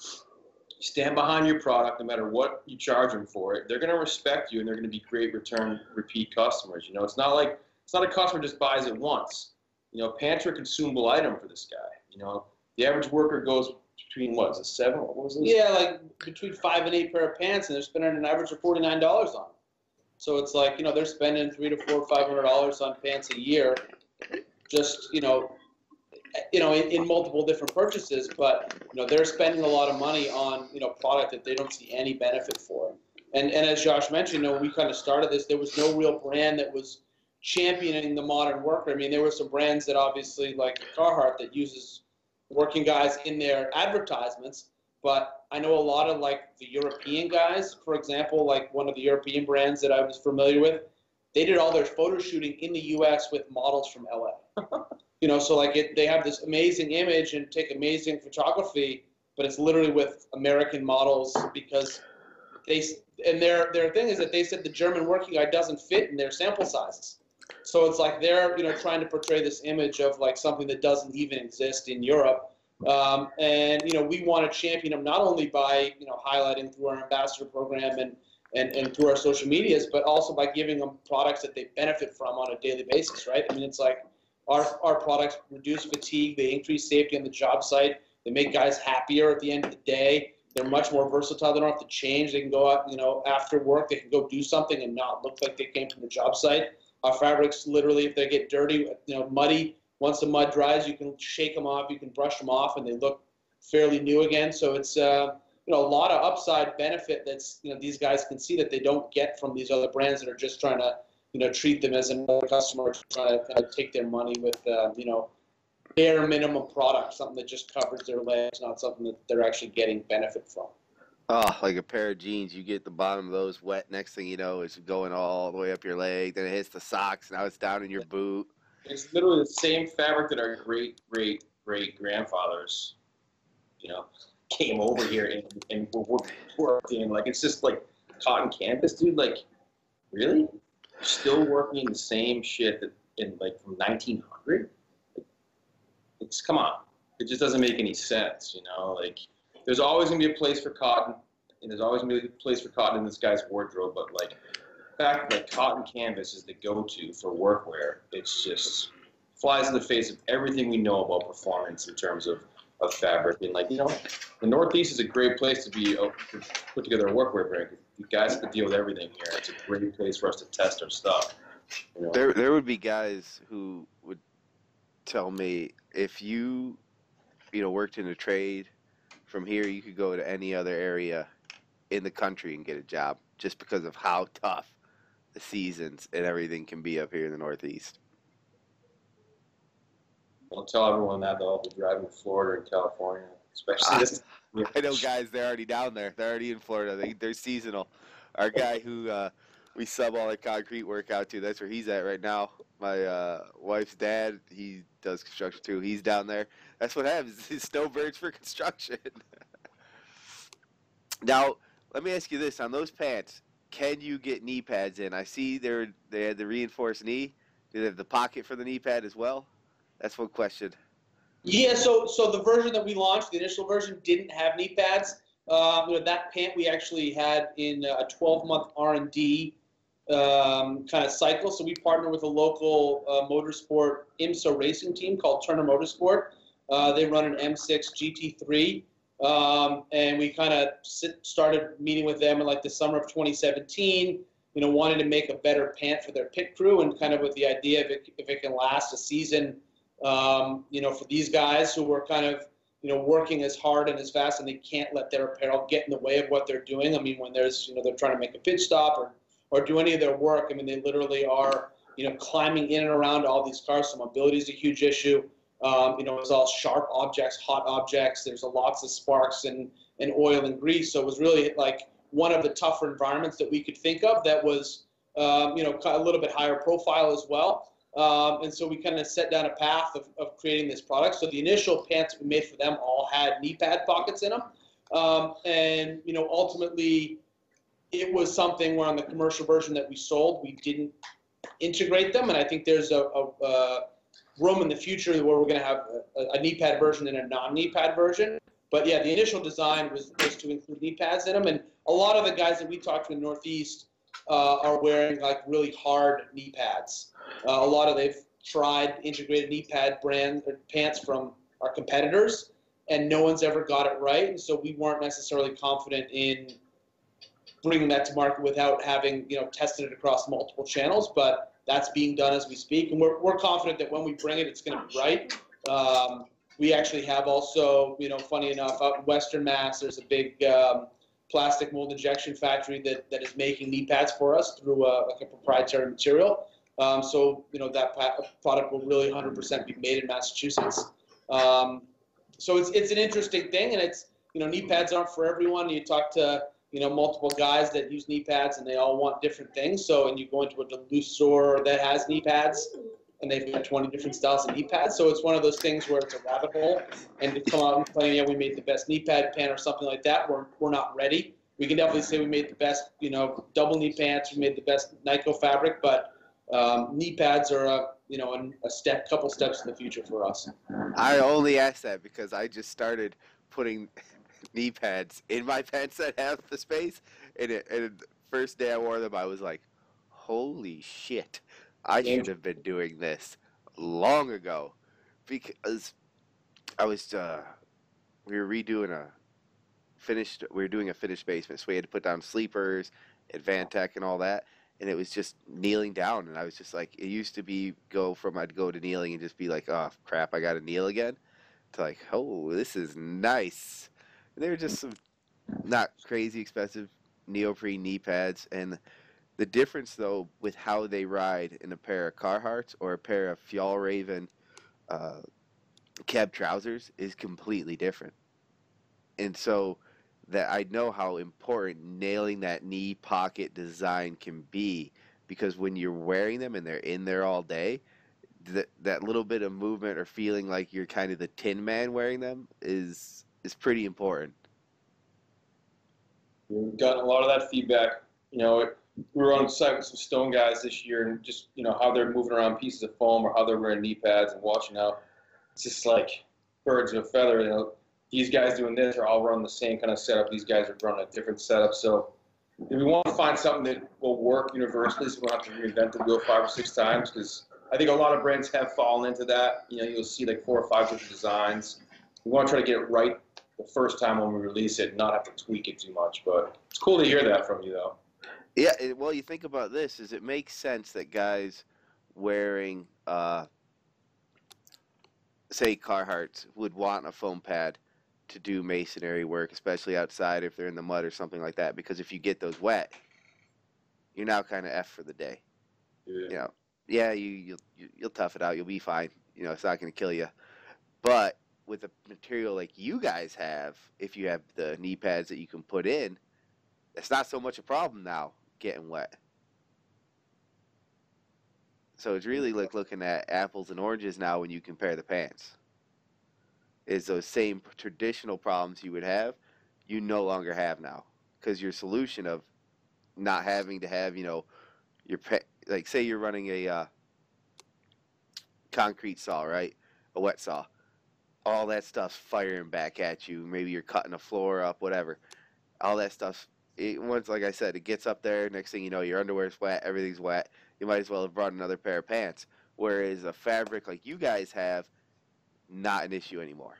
stand behind your product, no matter what you charge them for it, they're to respect you, and they're to be great return repeat customers. You know, it's not like it's not a customer just buys it once. You know, pants are a consumable item for this guy. You know, the average worker goes between what is it seven? What was this? Yeah, like between five and eight pair of pants, and they're spending an average of forty nine dollars on them. So it's like you know they're spending three to four, five hundred dollars on pants a year, just you know, you know, in, in multiple different purchases. But you know they're spending a lot of money on you know product that they don't see any benefit for. And and as Josh mentioned, you know, we kind of started this. There was no real brand that was championing the modern worker. I mean, there were some brands that obviously like Carhartt that uses working guys in their advertisements. But I know a lot of like the European guys, for example, like one of the European brands that I was familiar with, they did all their photo shooting in the U.S. with models from LA. you know, so like it, they have this amazing image and take amazing photography, but it's literally with American models because they and their their thing is that they said the German working guy doesn't fit in their sample sizes. So it's like they're you know trying to portray this image of like something that doesn't even exist in Europe, um, and you know we want to champion them not only by you know highlighting through our ambassador program and, and and through our social medias, but also by giving them products that they benefit from on a daily basis, right? I mean it's like our our products reduce fatigue, they increase safety on the job site, they make guys happier at the end of the day. They're much more versatile. They don't have to change. They can go out, you know, after work. They can go do something and not look like they came from the job site. Our fabrics, literally, if they get dirty, you know, muddy, once the mud dries, you can shake them off, you can brush them off, and they look fairly new again. So it's uh, you know a lot of upside benefit that's you know these guys can see that they don't get from these other brands that are just trying to you know treat them as another customer, trying to kind of take their money with uh, you know bare minimum product, something that just covers their legs, not something that they're actually getting benefit from. Oh, like a pair of jeans, you get the bottom of those wet. Next thing you know, it's going all the way up your leg. Then it hits the socks. Now it's down in your boot. It's literally the same fabric that our great, great, great grandfathers, you know, came over here and, and were worked in. Like, it's just like cotton canvas, dude. Like, really? You're still working the same shit that in like from 1900? It's come on. It just doesn't make any sense, you know? Like, there's always gonna be a place for cotton, and there's always gonna be a place for cotton in this guy's wardrobe. But like, the fact that cotton canvas is the go-to for workwear, it's just flies in the face of everything we know about performance in terms of, of fabric. And like, you know, the Northeast is a great place to be uh, to put together a workwear brand. You guys to deal with everything here. It's a great place for us to test our stuff. You know? There, there would be guys who would tell me if you, you know, worked in a trade from here, you could go to any other area in the country and get a job just because of how tough the seasons and everything can be up here in the Northeast. Don't tell everyone that they'll be driving to Florida and California, especially this. I know guys, they're already down there. They're already in Florida. They, they're seasonal. Our guy who uh, we sub all the concrete work out to, that's where he's at right now. My uh, wife's dad, he does construction too. He's down there. That's what happens. It's snowbirds for construction. now, let me ask you this: on those pants, can you get knee pads in? I see they they had the reinforced knee. Do they have the pocket for the knee pad as well? That's one question. Yeah, so so the version that we launched, the initial version, didn't have knee pads. Um, you know, that pant we actually had in a 12-month R&D um, kind of cycle. So we partnered with a local uh, motorsport IMSA racing team called Turner Motorsport. Uh, they run an M6 GT3, um, and we kind of started meeting with them in like the summer of 2017. You know, wanted to make a better pant for their pit crew, and kind of with the idea if it, if it can last a season um, you know, for these guys who were kind of, you know, working as hard and as fast, and they can't let their apparel get in the way of what they're doing. I mean, when there's, you know, they're trying to make a pit stop or, or do any of their work, I mean, they literally are, you know, climbing in and around all these cars. So mobility is a huge issue. Um, you know, it's all sharp objects, hot objects. There's a lots of sparks and, and oil and grease. So it was really like one of the tougher environments that we could think of that was, um, you know, a little bit higher profile as well. Um, and so we kind of set down a path of, of creating this product. So the initial pants we made for them all had knee pad pockets in them. Um, and, you know, ultimately it was something where on the commercial version that we sold, we didn't integrate them. And I think there's a, a, a room in the future where we're going to have a, a, knee pad version and a non-knee pad version. But yeah, the initial design was, was to include knee pads in them. And a lot of the guys that we talked to in the Northeast uh, are wearing like really hard knee pads. Uh, a lot of they've tried integrated knee pad brand pants from our competitors, and no one's ever got it right. And so we weren't necessarily confident in bringing that to market without having you know tested it across multiple channels. But that's being done as we speak, and we're, we're confident that when we bring it, it's going to be right. Um, we actually have also, you know, funny enough, out in Western Mass, there's a big um, plastic mold injection factory that, that is making knee pads for us through a, like a proprietary material. Um, so, you know, that product will really 100% be made in Massachusetts. Um, so it's, it's an interesting thing, and it's, you know, knee pads aren't for everyone. You talk to, you know, multiple guys that use knee pads, and they all want different things. So, and you go into a Duluth store that has knee pads, and they've got 20 different styles of knee pads. So it's one of those things where it's a rabbit hole. And to come out and claim, yeah, we made the best knee pad pant or something like that, we're, we're not ready. We can definitely say we made the best, you know, double knee pants. We made the best Nyco fabric, but um, knee pads are a, you know, a step, couple steps in the future for us. I only asked that because I just started putting knee pads in my pants that have the space, and, it, and the first day I wore them, I was like, "Holy shit! I should have been doing this long ago because I was uh, we were redoing a finished we were doing a finished basement so we had to put down sleepers Advantech and all that and it was just kneeling down and I was just like it used to be go from I'd go to kneeling and just be like oh crap I got to kneel again to like oh this is nice and they were just some not crazy expensive neoprene knee pads and the difference, though, with how they ride in a pair of Carhartts or a pair of Fjällräven uh, Keb trousers is completely different. And so that I know how important nailing that knee pocket design can be because when you're wearing them and they're in there all day, that that little bit of movement or feeling like you're kind of the tin man wearing them is is pretty important. We've gotten a lot of that feedback. You know, we were on site with some stone guys this year and just you know how they're moving around pieces of foam or how they're wearing knee pads and watching out. It's just like birds of a feather. You know, these guys doing this are all running the same kind of setup. These guys are running a different setup. So if we want to find something that will work universally, so we don't have to reinvent the wheel five or six times because I think a lot of brands have fallen into that. You know, you'll see like four or five different designs. We want to try to get it right the first time when we release it, not have to tweak it too much. But it's cool to hear that from you, though. Yeah, well, you think about this: is it makes sense that guys wearing, uh, say, Carhartts would want a foam pad to do masonry work, especially outside if they're in the mud or something like that. Because if you get those wet, you're now kind of f for the day. Yeah. You know, yeah, you you'll you'll tough it out. You'll be fine. You know, it's not going to kill you. But with a material like you guys have, if you have the knee pads that you can put in, it's not so much a problem now getting wet. So it's really like looking at apples and oranges now when you compare the pants. Is those same traditional problems you would have, you no longer have now because your solution of not having to have you know your like say you're running a uh, concrete saw right a wet saw all that stuff's firing back at you maybe you're cutting a floor up whatever all that stuff's it, once, like I said, it gets up there. Next thing you know, your underwear's wet, everything's wet. You might as well have brought another pair of pants. Whereas a fabric like you guys have, not an issue anymore.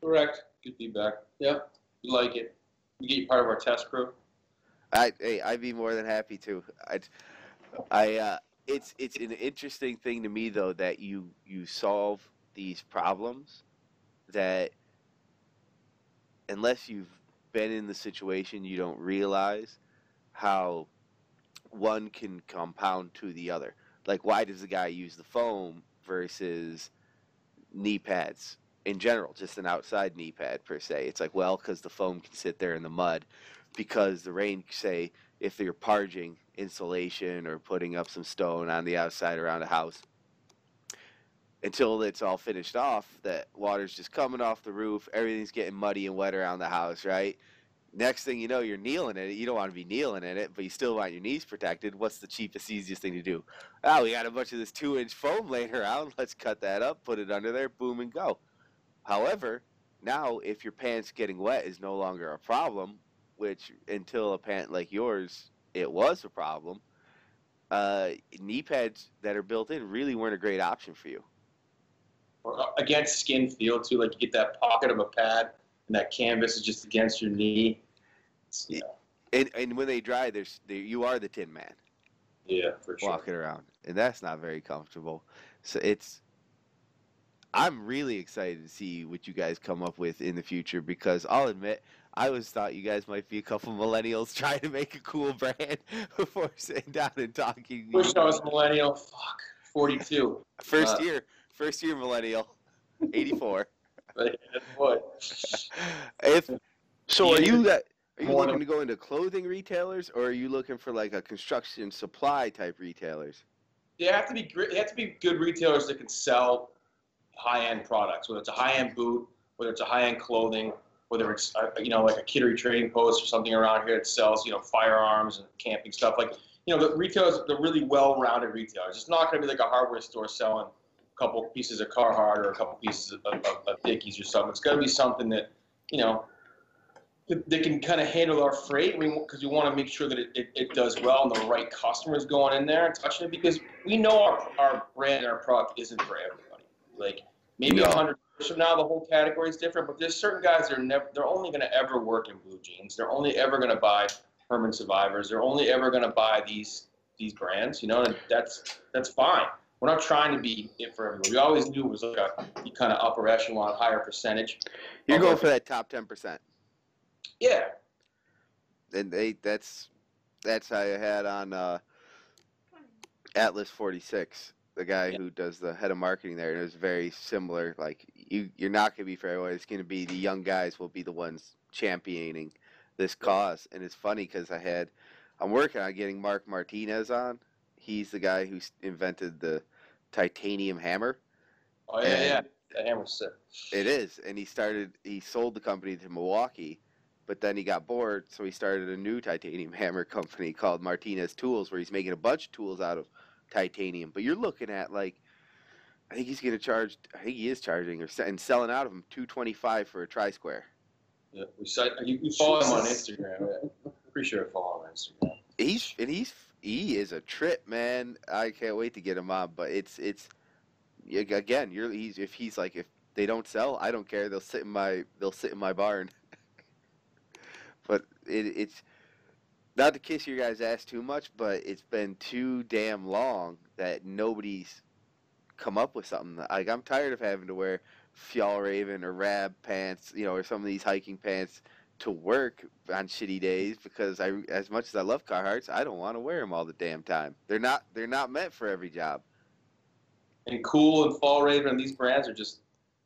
Correct. Good feedback. Yep. You like it. You get you part of our test crew. I hey, I'd be more than happy to. I, I uh, it's it's an interesting thing to me though that you you solve these problems that unless you've been in the situation, you don't realize how one can compound to the other. Like, why does the guy use the foam versus knee pads? in general, just an outside knee pad per se. It's like, well, because the foam can sit there in the mud, because the rain, say, if you're parging insulation or putting up some stone on the outside around a house, until it's all finished off, that water's just coming off the roof, everything's getting muddy and wet around the house, right? Next thing you know, you're kneeling in it. You don't want to be kneeling in it, but you still want your knees protected. What's the cheapest, easiest thing to do? Ah, we got a bunch of this two inch foam laying around. Let's cut that up, put it under there, boom, and go. However, now if your pants getting wet is no longer a problem, which until a pant like yours, it was a problem, uh, knee pads that are built in really weren't a great option for you. Or uh, against skin feel too, like you get that pocket of a pad and that canvas is just against your knee. You know, And, and when they dry, there's there, you are the Tin Man yeah, for sure. walking around, and that's not very comfortable. So it's. I'm really excited to see what you guys come up with in the future because I'll admit I always thought you guys might be a couple millennials trying to make a cool brand before sitting down and talking. Wish I was a millennial. Fuck, 42. First Uh, year, first year millennial, 84. But what? if so, are you that? Are you looking to go into clothing retailers, or are you looking for like a construction supply type retailers? They have to be. They have to be good retailers that can sell high-end products, whether it's a high-end boot, whether it's a high-end clothing, whether it's uh, you know like a Kittery Trading Post or something around here that sells you know firearms and camping stuff. Like you know the retailers, they're really well-rounded retailers. It's not going to be like a hardware store selling a couple pieces of Carhartt or a couple pieces of, of, of Dickies or something. It's got to be something that you know that they can kind of handle our freight because we, want to make sure that it, it, it does well and the right customers going in there and touching it because we know our, our brand and our product isn't for everybody. Like maybe a No. hundred years from now the whole category is different, but there's certain guys that are never they're only going to ever work in blue jeans. They're only ever going to buy Herman Survivors. They're only ever going to buy these these brands. You know, and that's that's fine. We're not trying to be it for everyone. We always knew it was like a kind of upper echelon, higher percentage. You're going for that top ten percent, Yeah, and they that's that's how I had on uh, Atlas 46, the guy Yeah. who does the head of marketing there. And it was very similar. Like you, you're not going to be for everyone. It's going to be the young guys will be the ones championing this cause. And it's funny because I had I'm working on getting Mark Martinez on. He's the guy who invented the titanium hammer. oh yeah, And- yeah. That hammer's sick. It is, and he started. He sold the company to Milwaukee, but then he got bored, so he started a new titanium hammer company called Martinez Tools, where he's making a bunch of tools out of titanium. But you're looking at like, I think he's going to charge. I think he is charging or and selling out of them two twenty five for a try square. Yeah, we you, you follow him on Instagram. Pretty sure I follow him on Instagram. He's and he's he is a trip, man. I can't wait to get him on. But it's it's again, you're he's if he's like if they don't sell, I don't care. They'll sit in my they'll sit in my barn. but it, it's not to kiss your guys' ass too much, but it's been too damn long that nobody's come up with something. Like I'm tired of having to wear Fjallraven or Rab pants, you know, or some of these hiking pants to work on shitty days because I, as much as I love Carhartts, I don't want to wear them all the damn time. They're not, they're not meant for every job. And Kühl and Fjallraven and these brands are just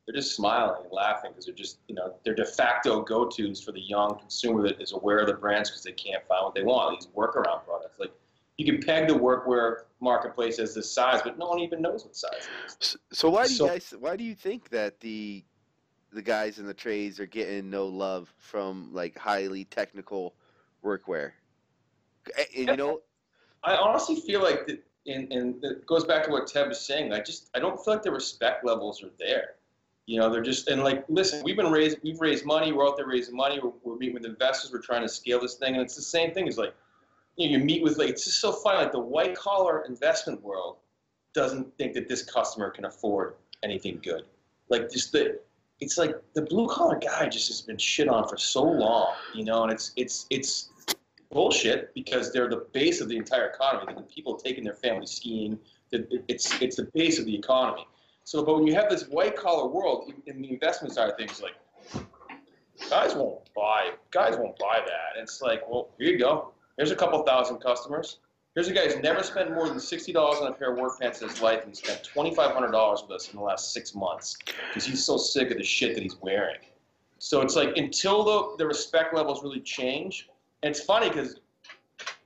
they're just smiling and laughing because they're just you know they're de facto go-tos for the young consumer that is aware of the brands because they can't find what they want. These workaround products like you can peg the workwear marketplace as this size, but no one even knows what size it is. So, so why do you So- guys, why do you think that the, the guys in the trades are getting no love from like highly technical workwear? And, you know, I honestly feel like that, and, and it goes back to what Ted was saying. I just I don't feel like the respect levels are there. You know, they're just and like listen, we've been raised, we've raised money. We're out there raising money. We're, we're meeting with investors. We're trying to scale this thing, and it's the same thing. It's like you know, you meet with like it's just so funny. Like the white collar investment world doesn't think that this customer can afford anything good. Like just the it's like the blue collar guy just has been shit on for so long, you know, and it's it's it's bullshit because they're the base of the entire economy. The people taking their family skiing, it's it's the base of the economy. So, but when you have this white collar world in the investment side of things, like guys won't buy, guys won't buy that. It's like, well, here you go. Here's a couple thousand customers. Here's a guy who's never spent more than sixty dollars on a pair of work pants in his life, and he spent twenty five hundred dollars with us in the last six months because he's so sick of the shit that he's wearing. So it's like until the the respect levels really change, and it's funny because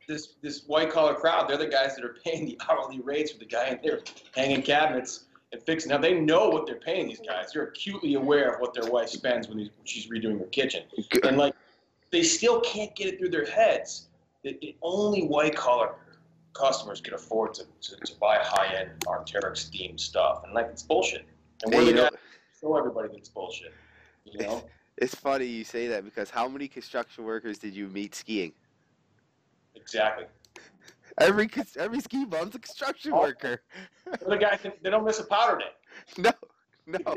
this this white collar crowd, they're the guys that are paying the hourly rates for the guy in there hanging cabinets and fixing. Now they know what they're paying these guys. They're acutely aware of what their wife spends when he's, she's redoing her kitchen, and like they still can't get it through their heads that that only white collar customers could afford to, to, to buy high end Arc'teryx themed stuff, and like it's bullshit. And we're the show everybody that it's bullshit. You know. It's funny you say that because how many construction workers did you meet skiing? Exactly. Every every ski bum's a construction Oh. worker. The guys they don't miss a powder day. No, no.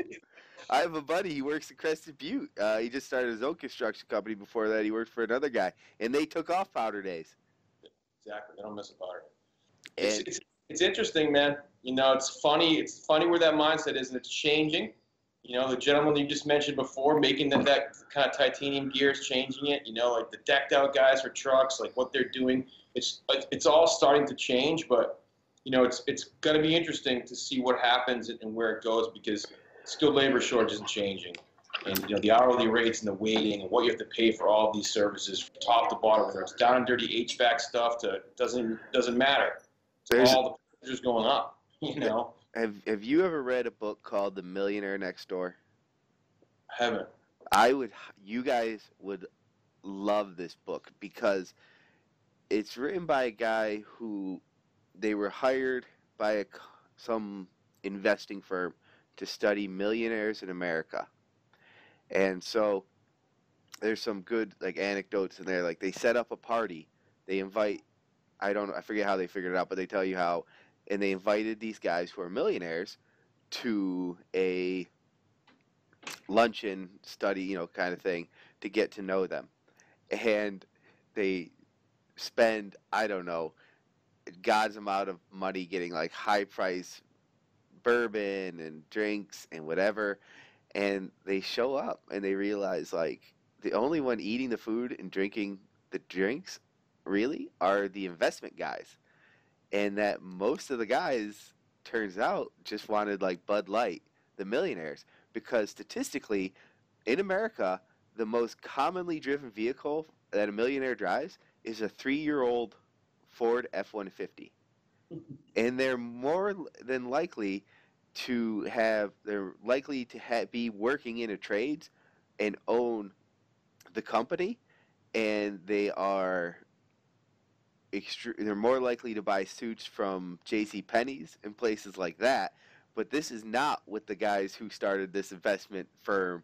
I have a buddy. He works at Crested Butte. Uh, he just started his own construction company. Before that, he worked for another guy, and they took off powder days. Exactly. They don't miss a day. It's, it's, it's interesting, man. You know, it's funny. It's funny where that mindset is, and it's changing. You know, the gentleman you just mentioned before, making that, that kind of titanium gear is changing it. You know, like the decked out guys for trucks, like what they're doing. It's it's all starting to change, but you know, it's it's going to be interesting to see what happens and, and where it goes because skilled labor shortage isn't changing. And you know the hourly rates and the waiting and what you have to pay for all of these services, from top to bottom, whether it's down and dirty HVAC stuff to doesn't doesn't matter. There's- all the prices going up. You know, have have you ever read a book called The Millionaire Next Door? heaven. I would, you guys would love this book because it's written by a guy who they were hired by a, some investing firm to study millionaires in America. And so there's some good like anecdotes in there. Like they set up a party, they invite, I don't, I forget how they figured it out, but they tell you how, and they invited these guys who are millionaires to a luncheon study, you know, kind of thing to get to know them. And they spend, I don't know, God's amount of money getting like high price bourbon and drinks and whatever. And they show up and they realize like the only one eating the food and drinking the drinks really are the investment guys. And that most of the guys turns out just wanted like Bud Light, the millionaires because statistically, in America, the most commonly driven vehicle that a millionaire drives is a three-year-old Ford F-150, and they're more than likely to have they're likely to ha- be working in a trades and own the company, and they are. They're more likely to buy suits from J.C. Penney's and places like that but this is not what the guys who started this investment firm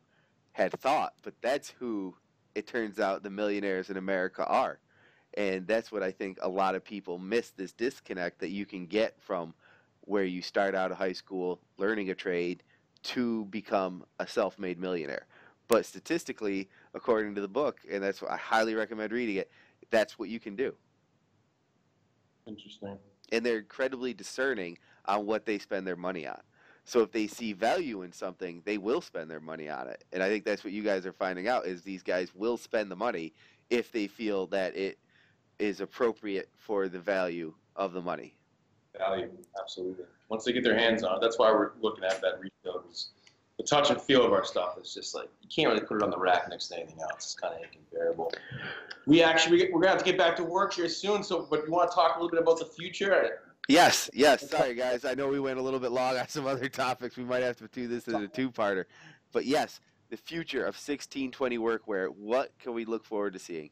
had thought. But that's who it turns out the millionaires in America are. And that's what I think a lot of people miss this disconnect that you can get from where you start out of high school learning a trade to become a self made millionaire. But statistically, according to the book, and that's what I highly recommend reading it, that's what you can do. Interesting. and they're incredibly discerning on what they spend their money on. So if they see value in something, they will spend their money on it. And I think that's what you guys are finding out is these guys will spend the money if they feel that it is appropriate for the value of the money. Value, absolutely. Once they get their hands on it, that's why we're looking at that retail. 'cause The touch and feel of our stuff is just like you can't really put it on the rack next to anything else. It's kind of incomparable. We actually we're gonna have to get back to work here soon. So, but you want to talk a little bit about the future? Yes, yes. Sorry, guys. I know we went a little bit long on some other topics. We might have to do this as a two-parter. But yes, the future of 1620 workwear. What can we look forward to seeing?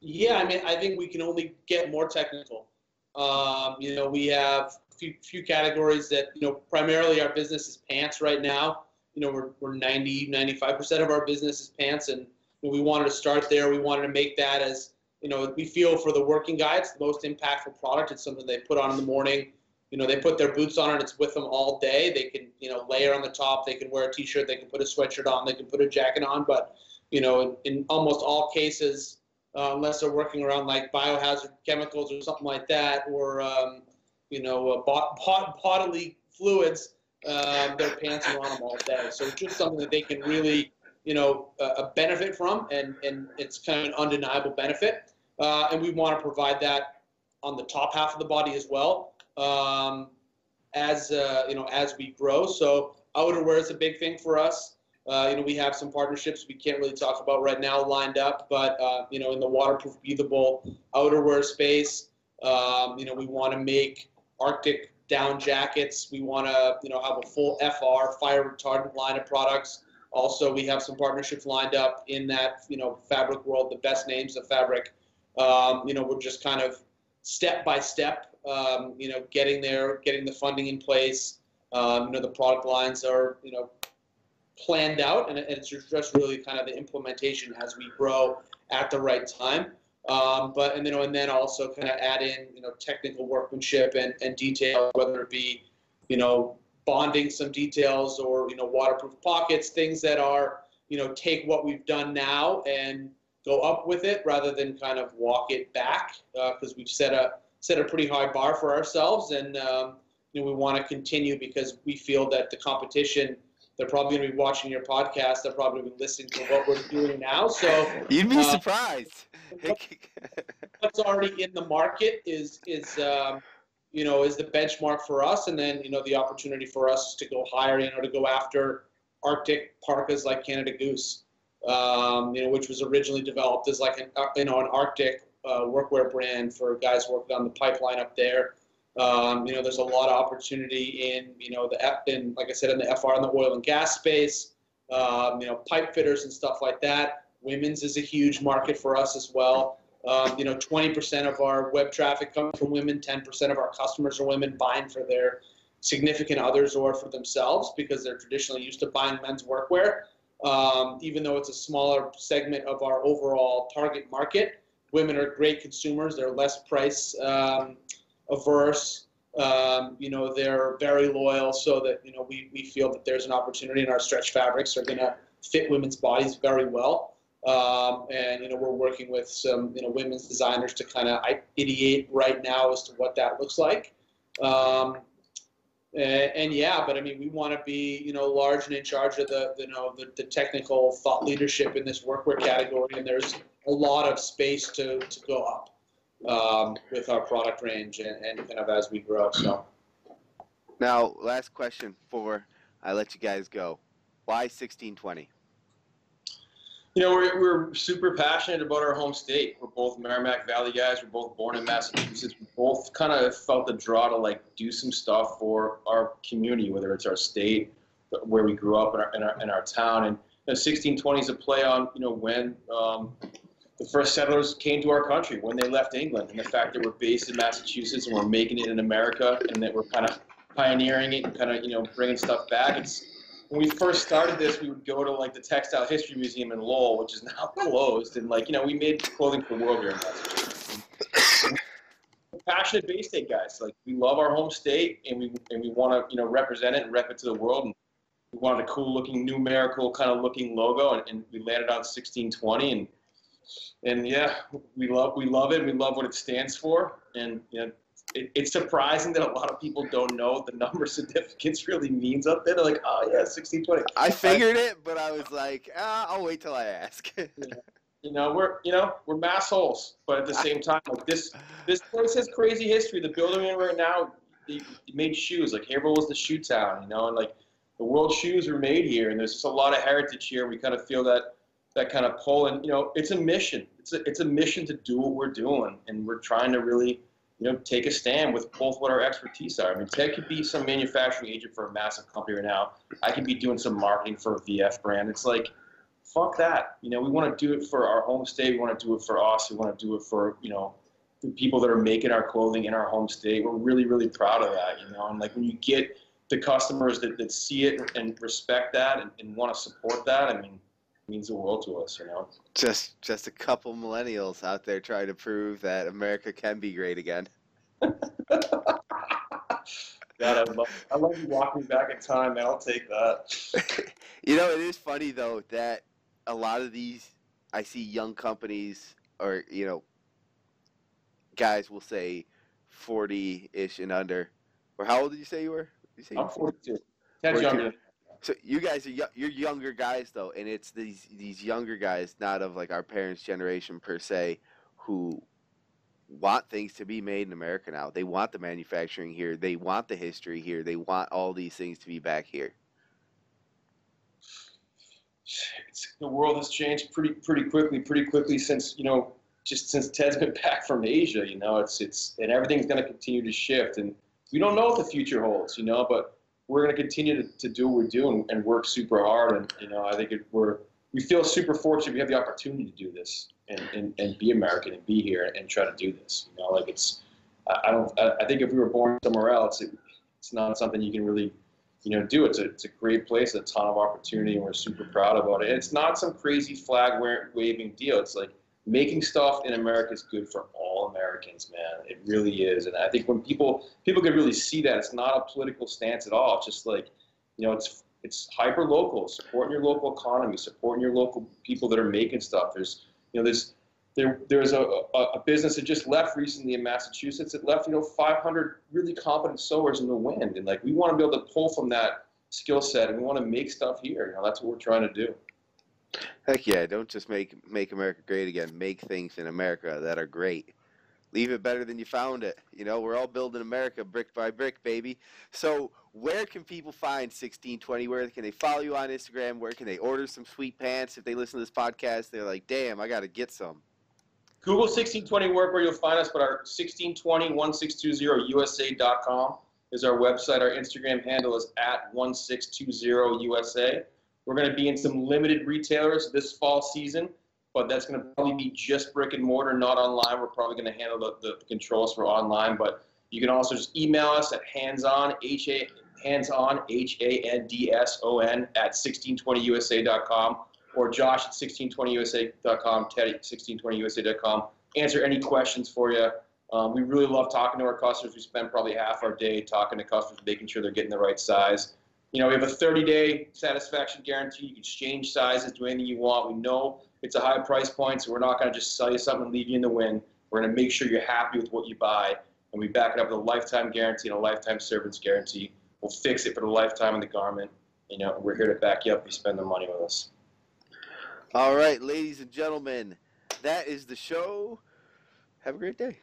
Yeah, I mean, I think we can only get more technical. Um, you know, we have a few, few categories that, you know, primarily our business is pants right now. You know, we're, we're 90, 95% of our business is pants, and we wanted to start there. We wanted to make that as, you know, we feel for the working guy, it's the most impactful product. It's something they put on in the morning. You know, they put their boots on and it's with them all day. They can, you know, layer on the top. They can wear a t-shirt. They can put a sweatshirt on. They can put a jacket on. But, you know, in, in almost all cases, uh, unless they're working around like biohazard chemicals or something like that, or um, you know, uh, bod- bod- bodily fluids, uh, their pants are on them all day. So it's just something that they can really, you know, uh, uh, benefit from, and and it's kind of an undeniable benefit. Uh, and we want to provide that on the top half of the body as well. Um, as you know, as we grow, so outerwear is a big thing for us. Uh, you know, we have some partnerships we can't really talk about right now lined up, but uh, you know, in the waterproof, breathable outerwear space, um, you know, we want to make Arctic down jackets. We want to, you know, have a full FR fire retardant line of products. Also, we have some partnerships lined up in that, you know, fabric world. The best names of fabric. Um, you know, we're just kind of step by step, um, you know, getting there, getting the funding in place. Um, you know, the product lines are, you know, planned out, and it's just really kind of the implementation as we grow at the right time. Um, but and know, and then also kind of add in you know technical workmanship and, and detail, whether it be you know bonding some details or you know waterproof pockets, things that are you know take what we've done now and go up with it rather than kind of walk it back because uh, we've set a set a pretty high bar for ourselves and um, you know we want to continue because we feel that the competition they're probably going to be watching your podcast. They're probably going to be listening to what we're doing now. So you'd be uh, surprised. what's already in the market is is um, you know is the benchmark for us, and then you know the opportunity for us to go higher. You know to go after Arctic parkas like Canada Goose. Um, you know, which was originally developed as like an uh, you know an Arctic uh, workwear brand for guys working on the pipeline up there. Um, you know, there's a lot of opportunity in, you know, the F, in, like I said, in the FR and the oil and gas space, um, you know, pipe fitters and stuff like that. Women's is a huge market for us as well. Um, you know, 20% of our web traffic comes from women, 10% of our customers are women buying for their significant others or for themselves because they're traditionally used to buying men's workwear. Um, even though it's a smaller segment of our overall target market, women are great consumers. They're less price um, averse. Um, you know, they're very loyal, so that you know we, we feel that there's an opportunity, and our stretch fabrics are going to fit women's bodies very well. Um, and you know, we're working with some you know women's designers to kind of ideate right now as to what that looks like. Um, and, and, yeah, but I mean, we want to be you know large and in charge of the you know the, the technical thought leadership in this workwear category, and there's a lot of space to to go up um, with our product range and, and kind of as we grow. So. Now, last question for I let you guys go. Why 1620? You know, we're, we're super passionate about our home state. We're both Merrimack Valley guys. We're both born in Massachusetts. We both kind of felt the draw to like do some stuff for our community, whether it's our state, where we grew up in our, in our, in our town. And you know, 1620 is a play on, you know, when um, the first settlers came to our country when they left England, and the fact that we're based in Massachusetts and we're making it in America, and that we're kind of pioneering it and kind of you know bringing stuff back. It's when we first started this, we would go to like the Textile History Museum in Lowell, which is now closed, and like you know we made clothing for the world here in Massachusetts. Passionate Bay State guys, like we love our home state, and we and we want to you know represent it and rep it to the world. And we wanted a cool looking numerical kind of looking logo, and, and we landed on 1620 and and yeah, we love we love it. We love what it stands for, and you know, it, it's surprising that a lot of people don't know the number significance really means up there. They're like, oh yeah, sixteen twenty. I figured it, but I was like, ah, I'll wait till I ask. yeah. You know, we're you know we're mass holes, but at the same time, like this this place has crazy history. The building in right now, they, made shoes. Like Haverhill was the shoe town, you know, and like the world shoes were made here, and there's just a lot of heritage here. We kind of feel that that kind of pull. And you know, it's a mission. It's a it's a mission to do what we're doing, and we're trying to really you know take a stand with both what our expertise are. I mean, Ted could be some manufacturing agent for a massive company right now. I could be doing some marketing for a VF brand. It's like fuck that. You know, we want to do it for our home state. We want to do it for us. We want to do it for you know the people that are making our clothing in our home state. We're really really proud of that. You know, and like when you get the customers that, that see it and respect that and, and want to support that. I mean, means the world to us, you know. Just just a couple millennials out there trying to prove that America can be great again. God, I love, I love you walking back in time, man. I'll take that. you know, it is funny though that a lot of these I see young companies or you know guys will say forty ish and under. Or how old did you say you were? You say I'm forty two. Ted's younger. So you guys are you're younger guys though, and it's these these younger guys, not of like our parents' generation per se, who want things to be made in America now. They want the manufacturing here. They want the history here. They want all these things to be back here. It's, the world has changed pretty pretty quickly, pretty quickly since you know just since Ted's been back from Asia. You know, it's it's and everything's going to continue to shift, and we don't know what the future holds. You know, but we're going to continue to, to do what we do and, and work super hard. And you know, I think it, we're we feel super fortunate we have the opportunity to do this and, and, and be American and be here and try to do this. You know, like it's I don't I think if we were born somewhere else, it, it's not something you can really you know do. It's a it's a great place, a ton of opportunity, and we're super proud about it. And it's not some crazy flag waving deal. It's like making stuff in America is good for all Americans, man. It really is. And I think when people people can really see that, it's not a political stance at all. It's just like, you know, it's it's hyper local, supporting your local economy, supporting your local people that are making stuff. There's, you know, there's there there's a, a, a business that just left recently in Massachusetts. It left, you know, 500 really competent sewers in the wind, and like we want to be able to pull from that skill set, and we want to make stuff here. You know, that's what we're trying to do. Heck yeah! Don't just make make America great again. Make things in America that are great leave it better than you found it. You know, we're all building America brick by brick, baby. So, where can people find 1620? Where can they follow you on Instagram? Where can they order some sweet pants? If they listen to this podcast, they're like, damn, I got to get some. Google 1620 Workwear you'll find us, but our 1620-1620-USA.com is our website. Our Instagram handle is at 1620USA. We're going to be in some limited retailers this fall season but that's going to probably be just brick and mortar, not online. We're probably going to handle the, the controls for online, but you can also just email us at hands-on, H-A, hands-on, H-A-N-D-S-O-N at 1620usa.com or josh at 1620usa.com, ted at 1620usa.com. Answer any questions for you. Um, we really love talking to our customers. We spend probably half our day talking to customers, making sure they're getting the right size. You know, we have a 30-day satisfaction guarantee. You can change sizes, do anything you want. We know it's a high price point, so we're not going to just sell you something and leave you in the wind. We're going to make sure you're happy with what you buy, and we back it up with a lifetime guarantee and a lifetime service guarantee. We'll fix it for the lifetime of the garment. You know, we're here to back you up if you spend the money with us. All right, ladies and gentlemen, that is the show. Have a great day.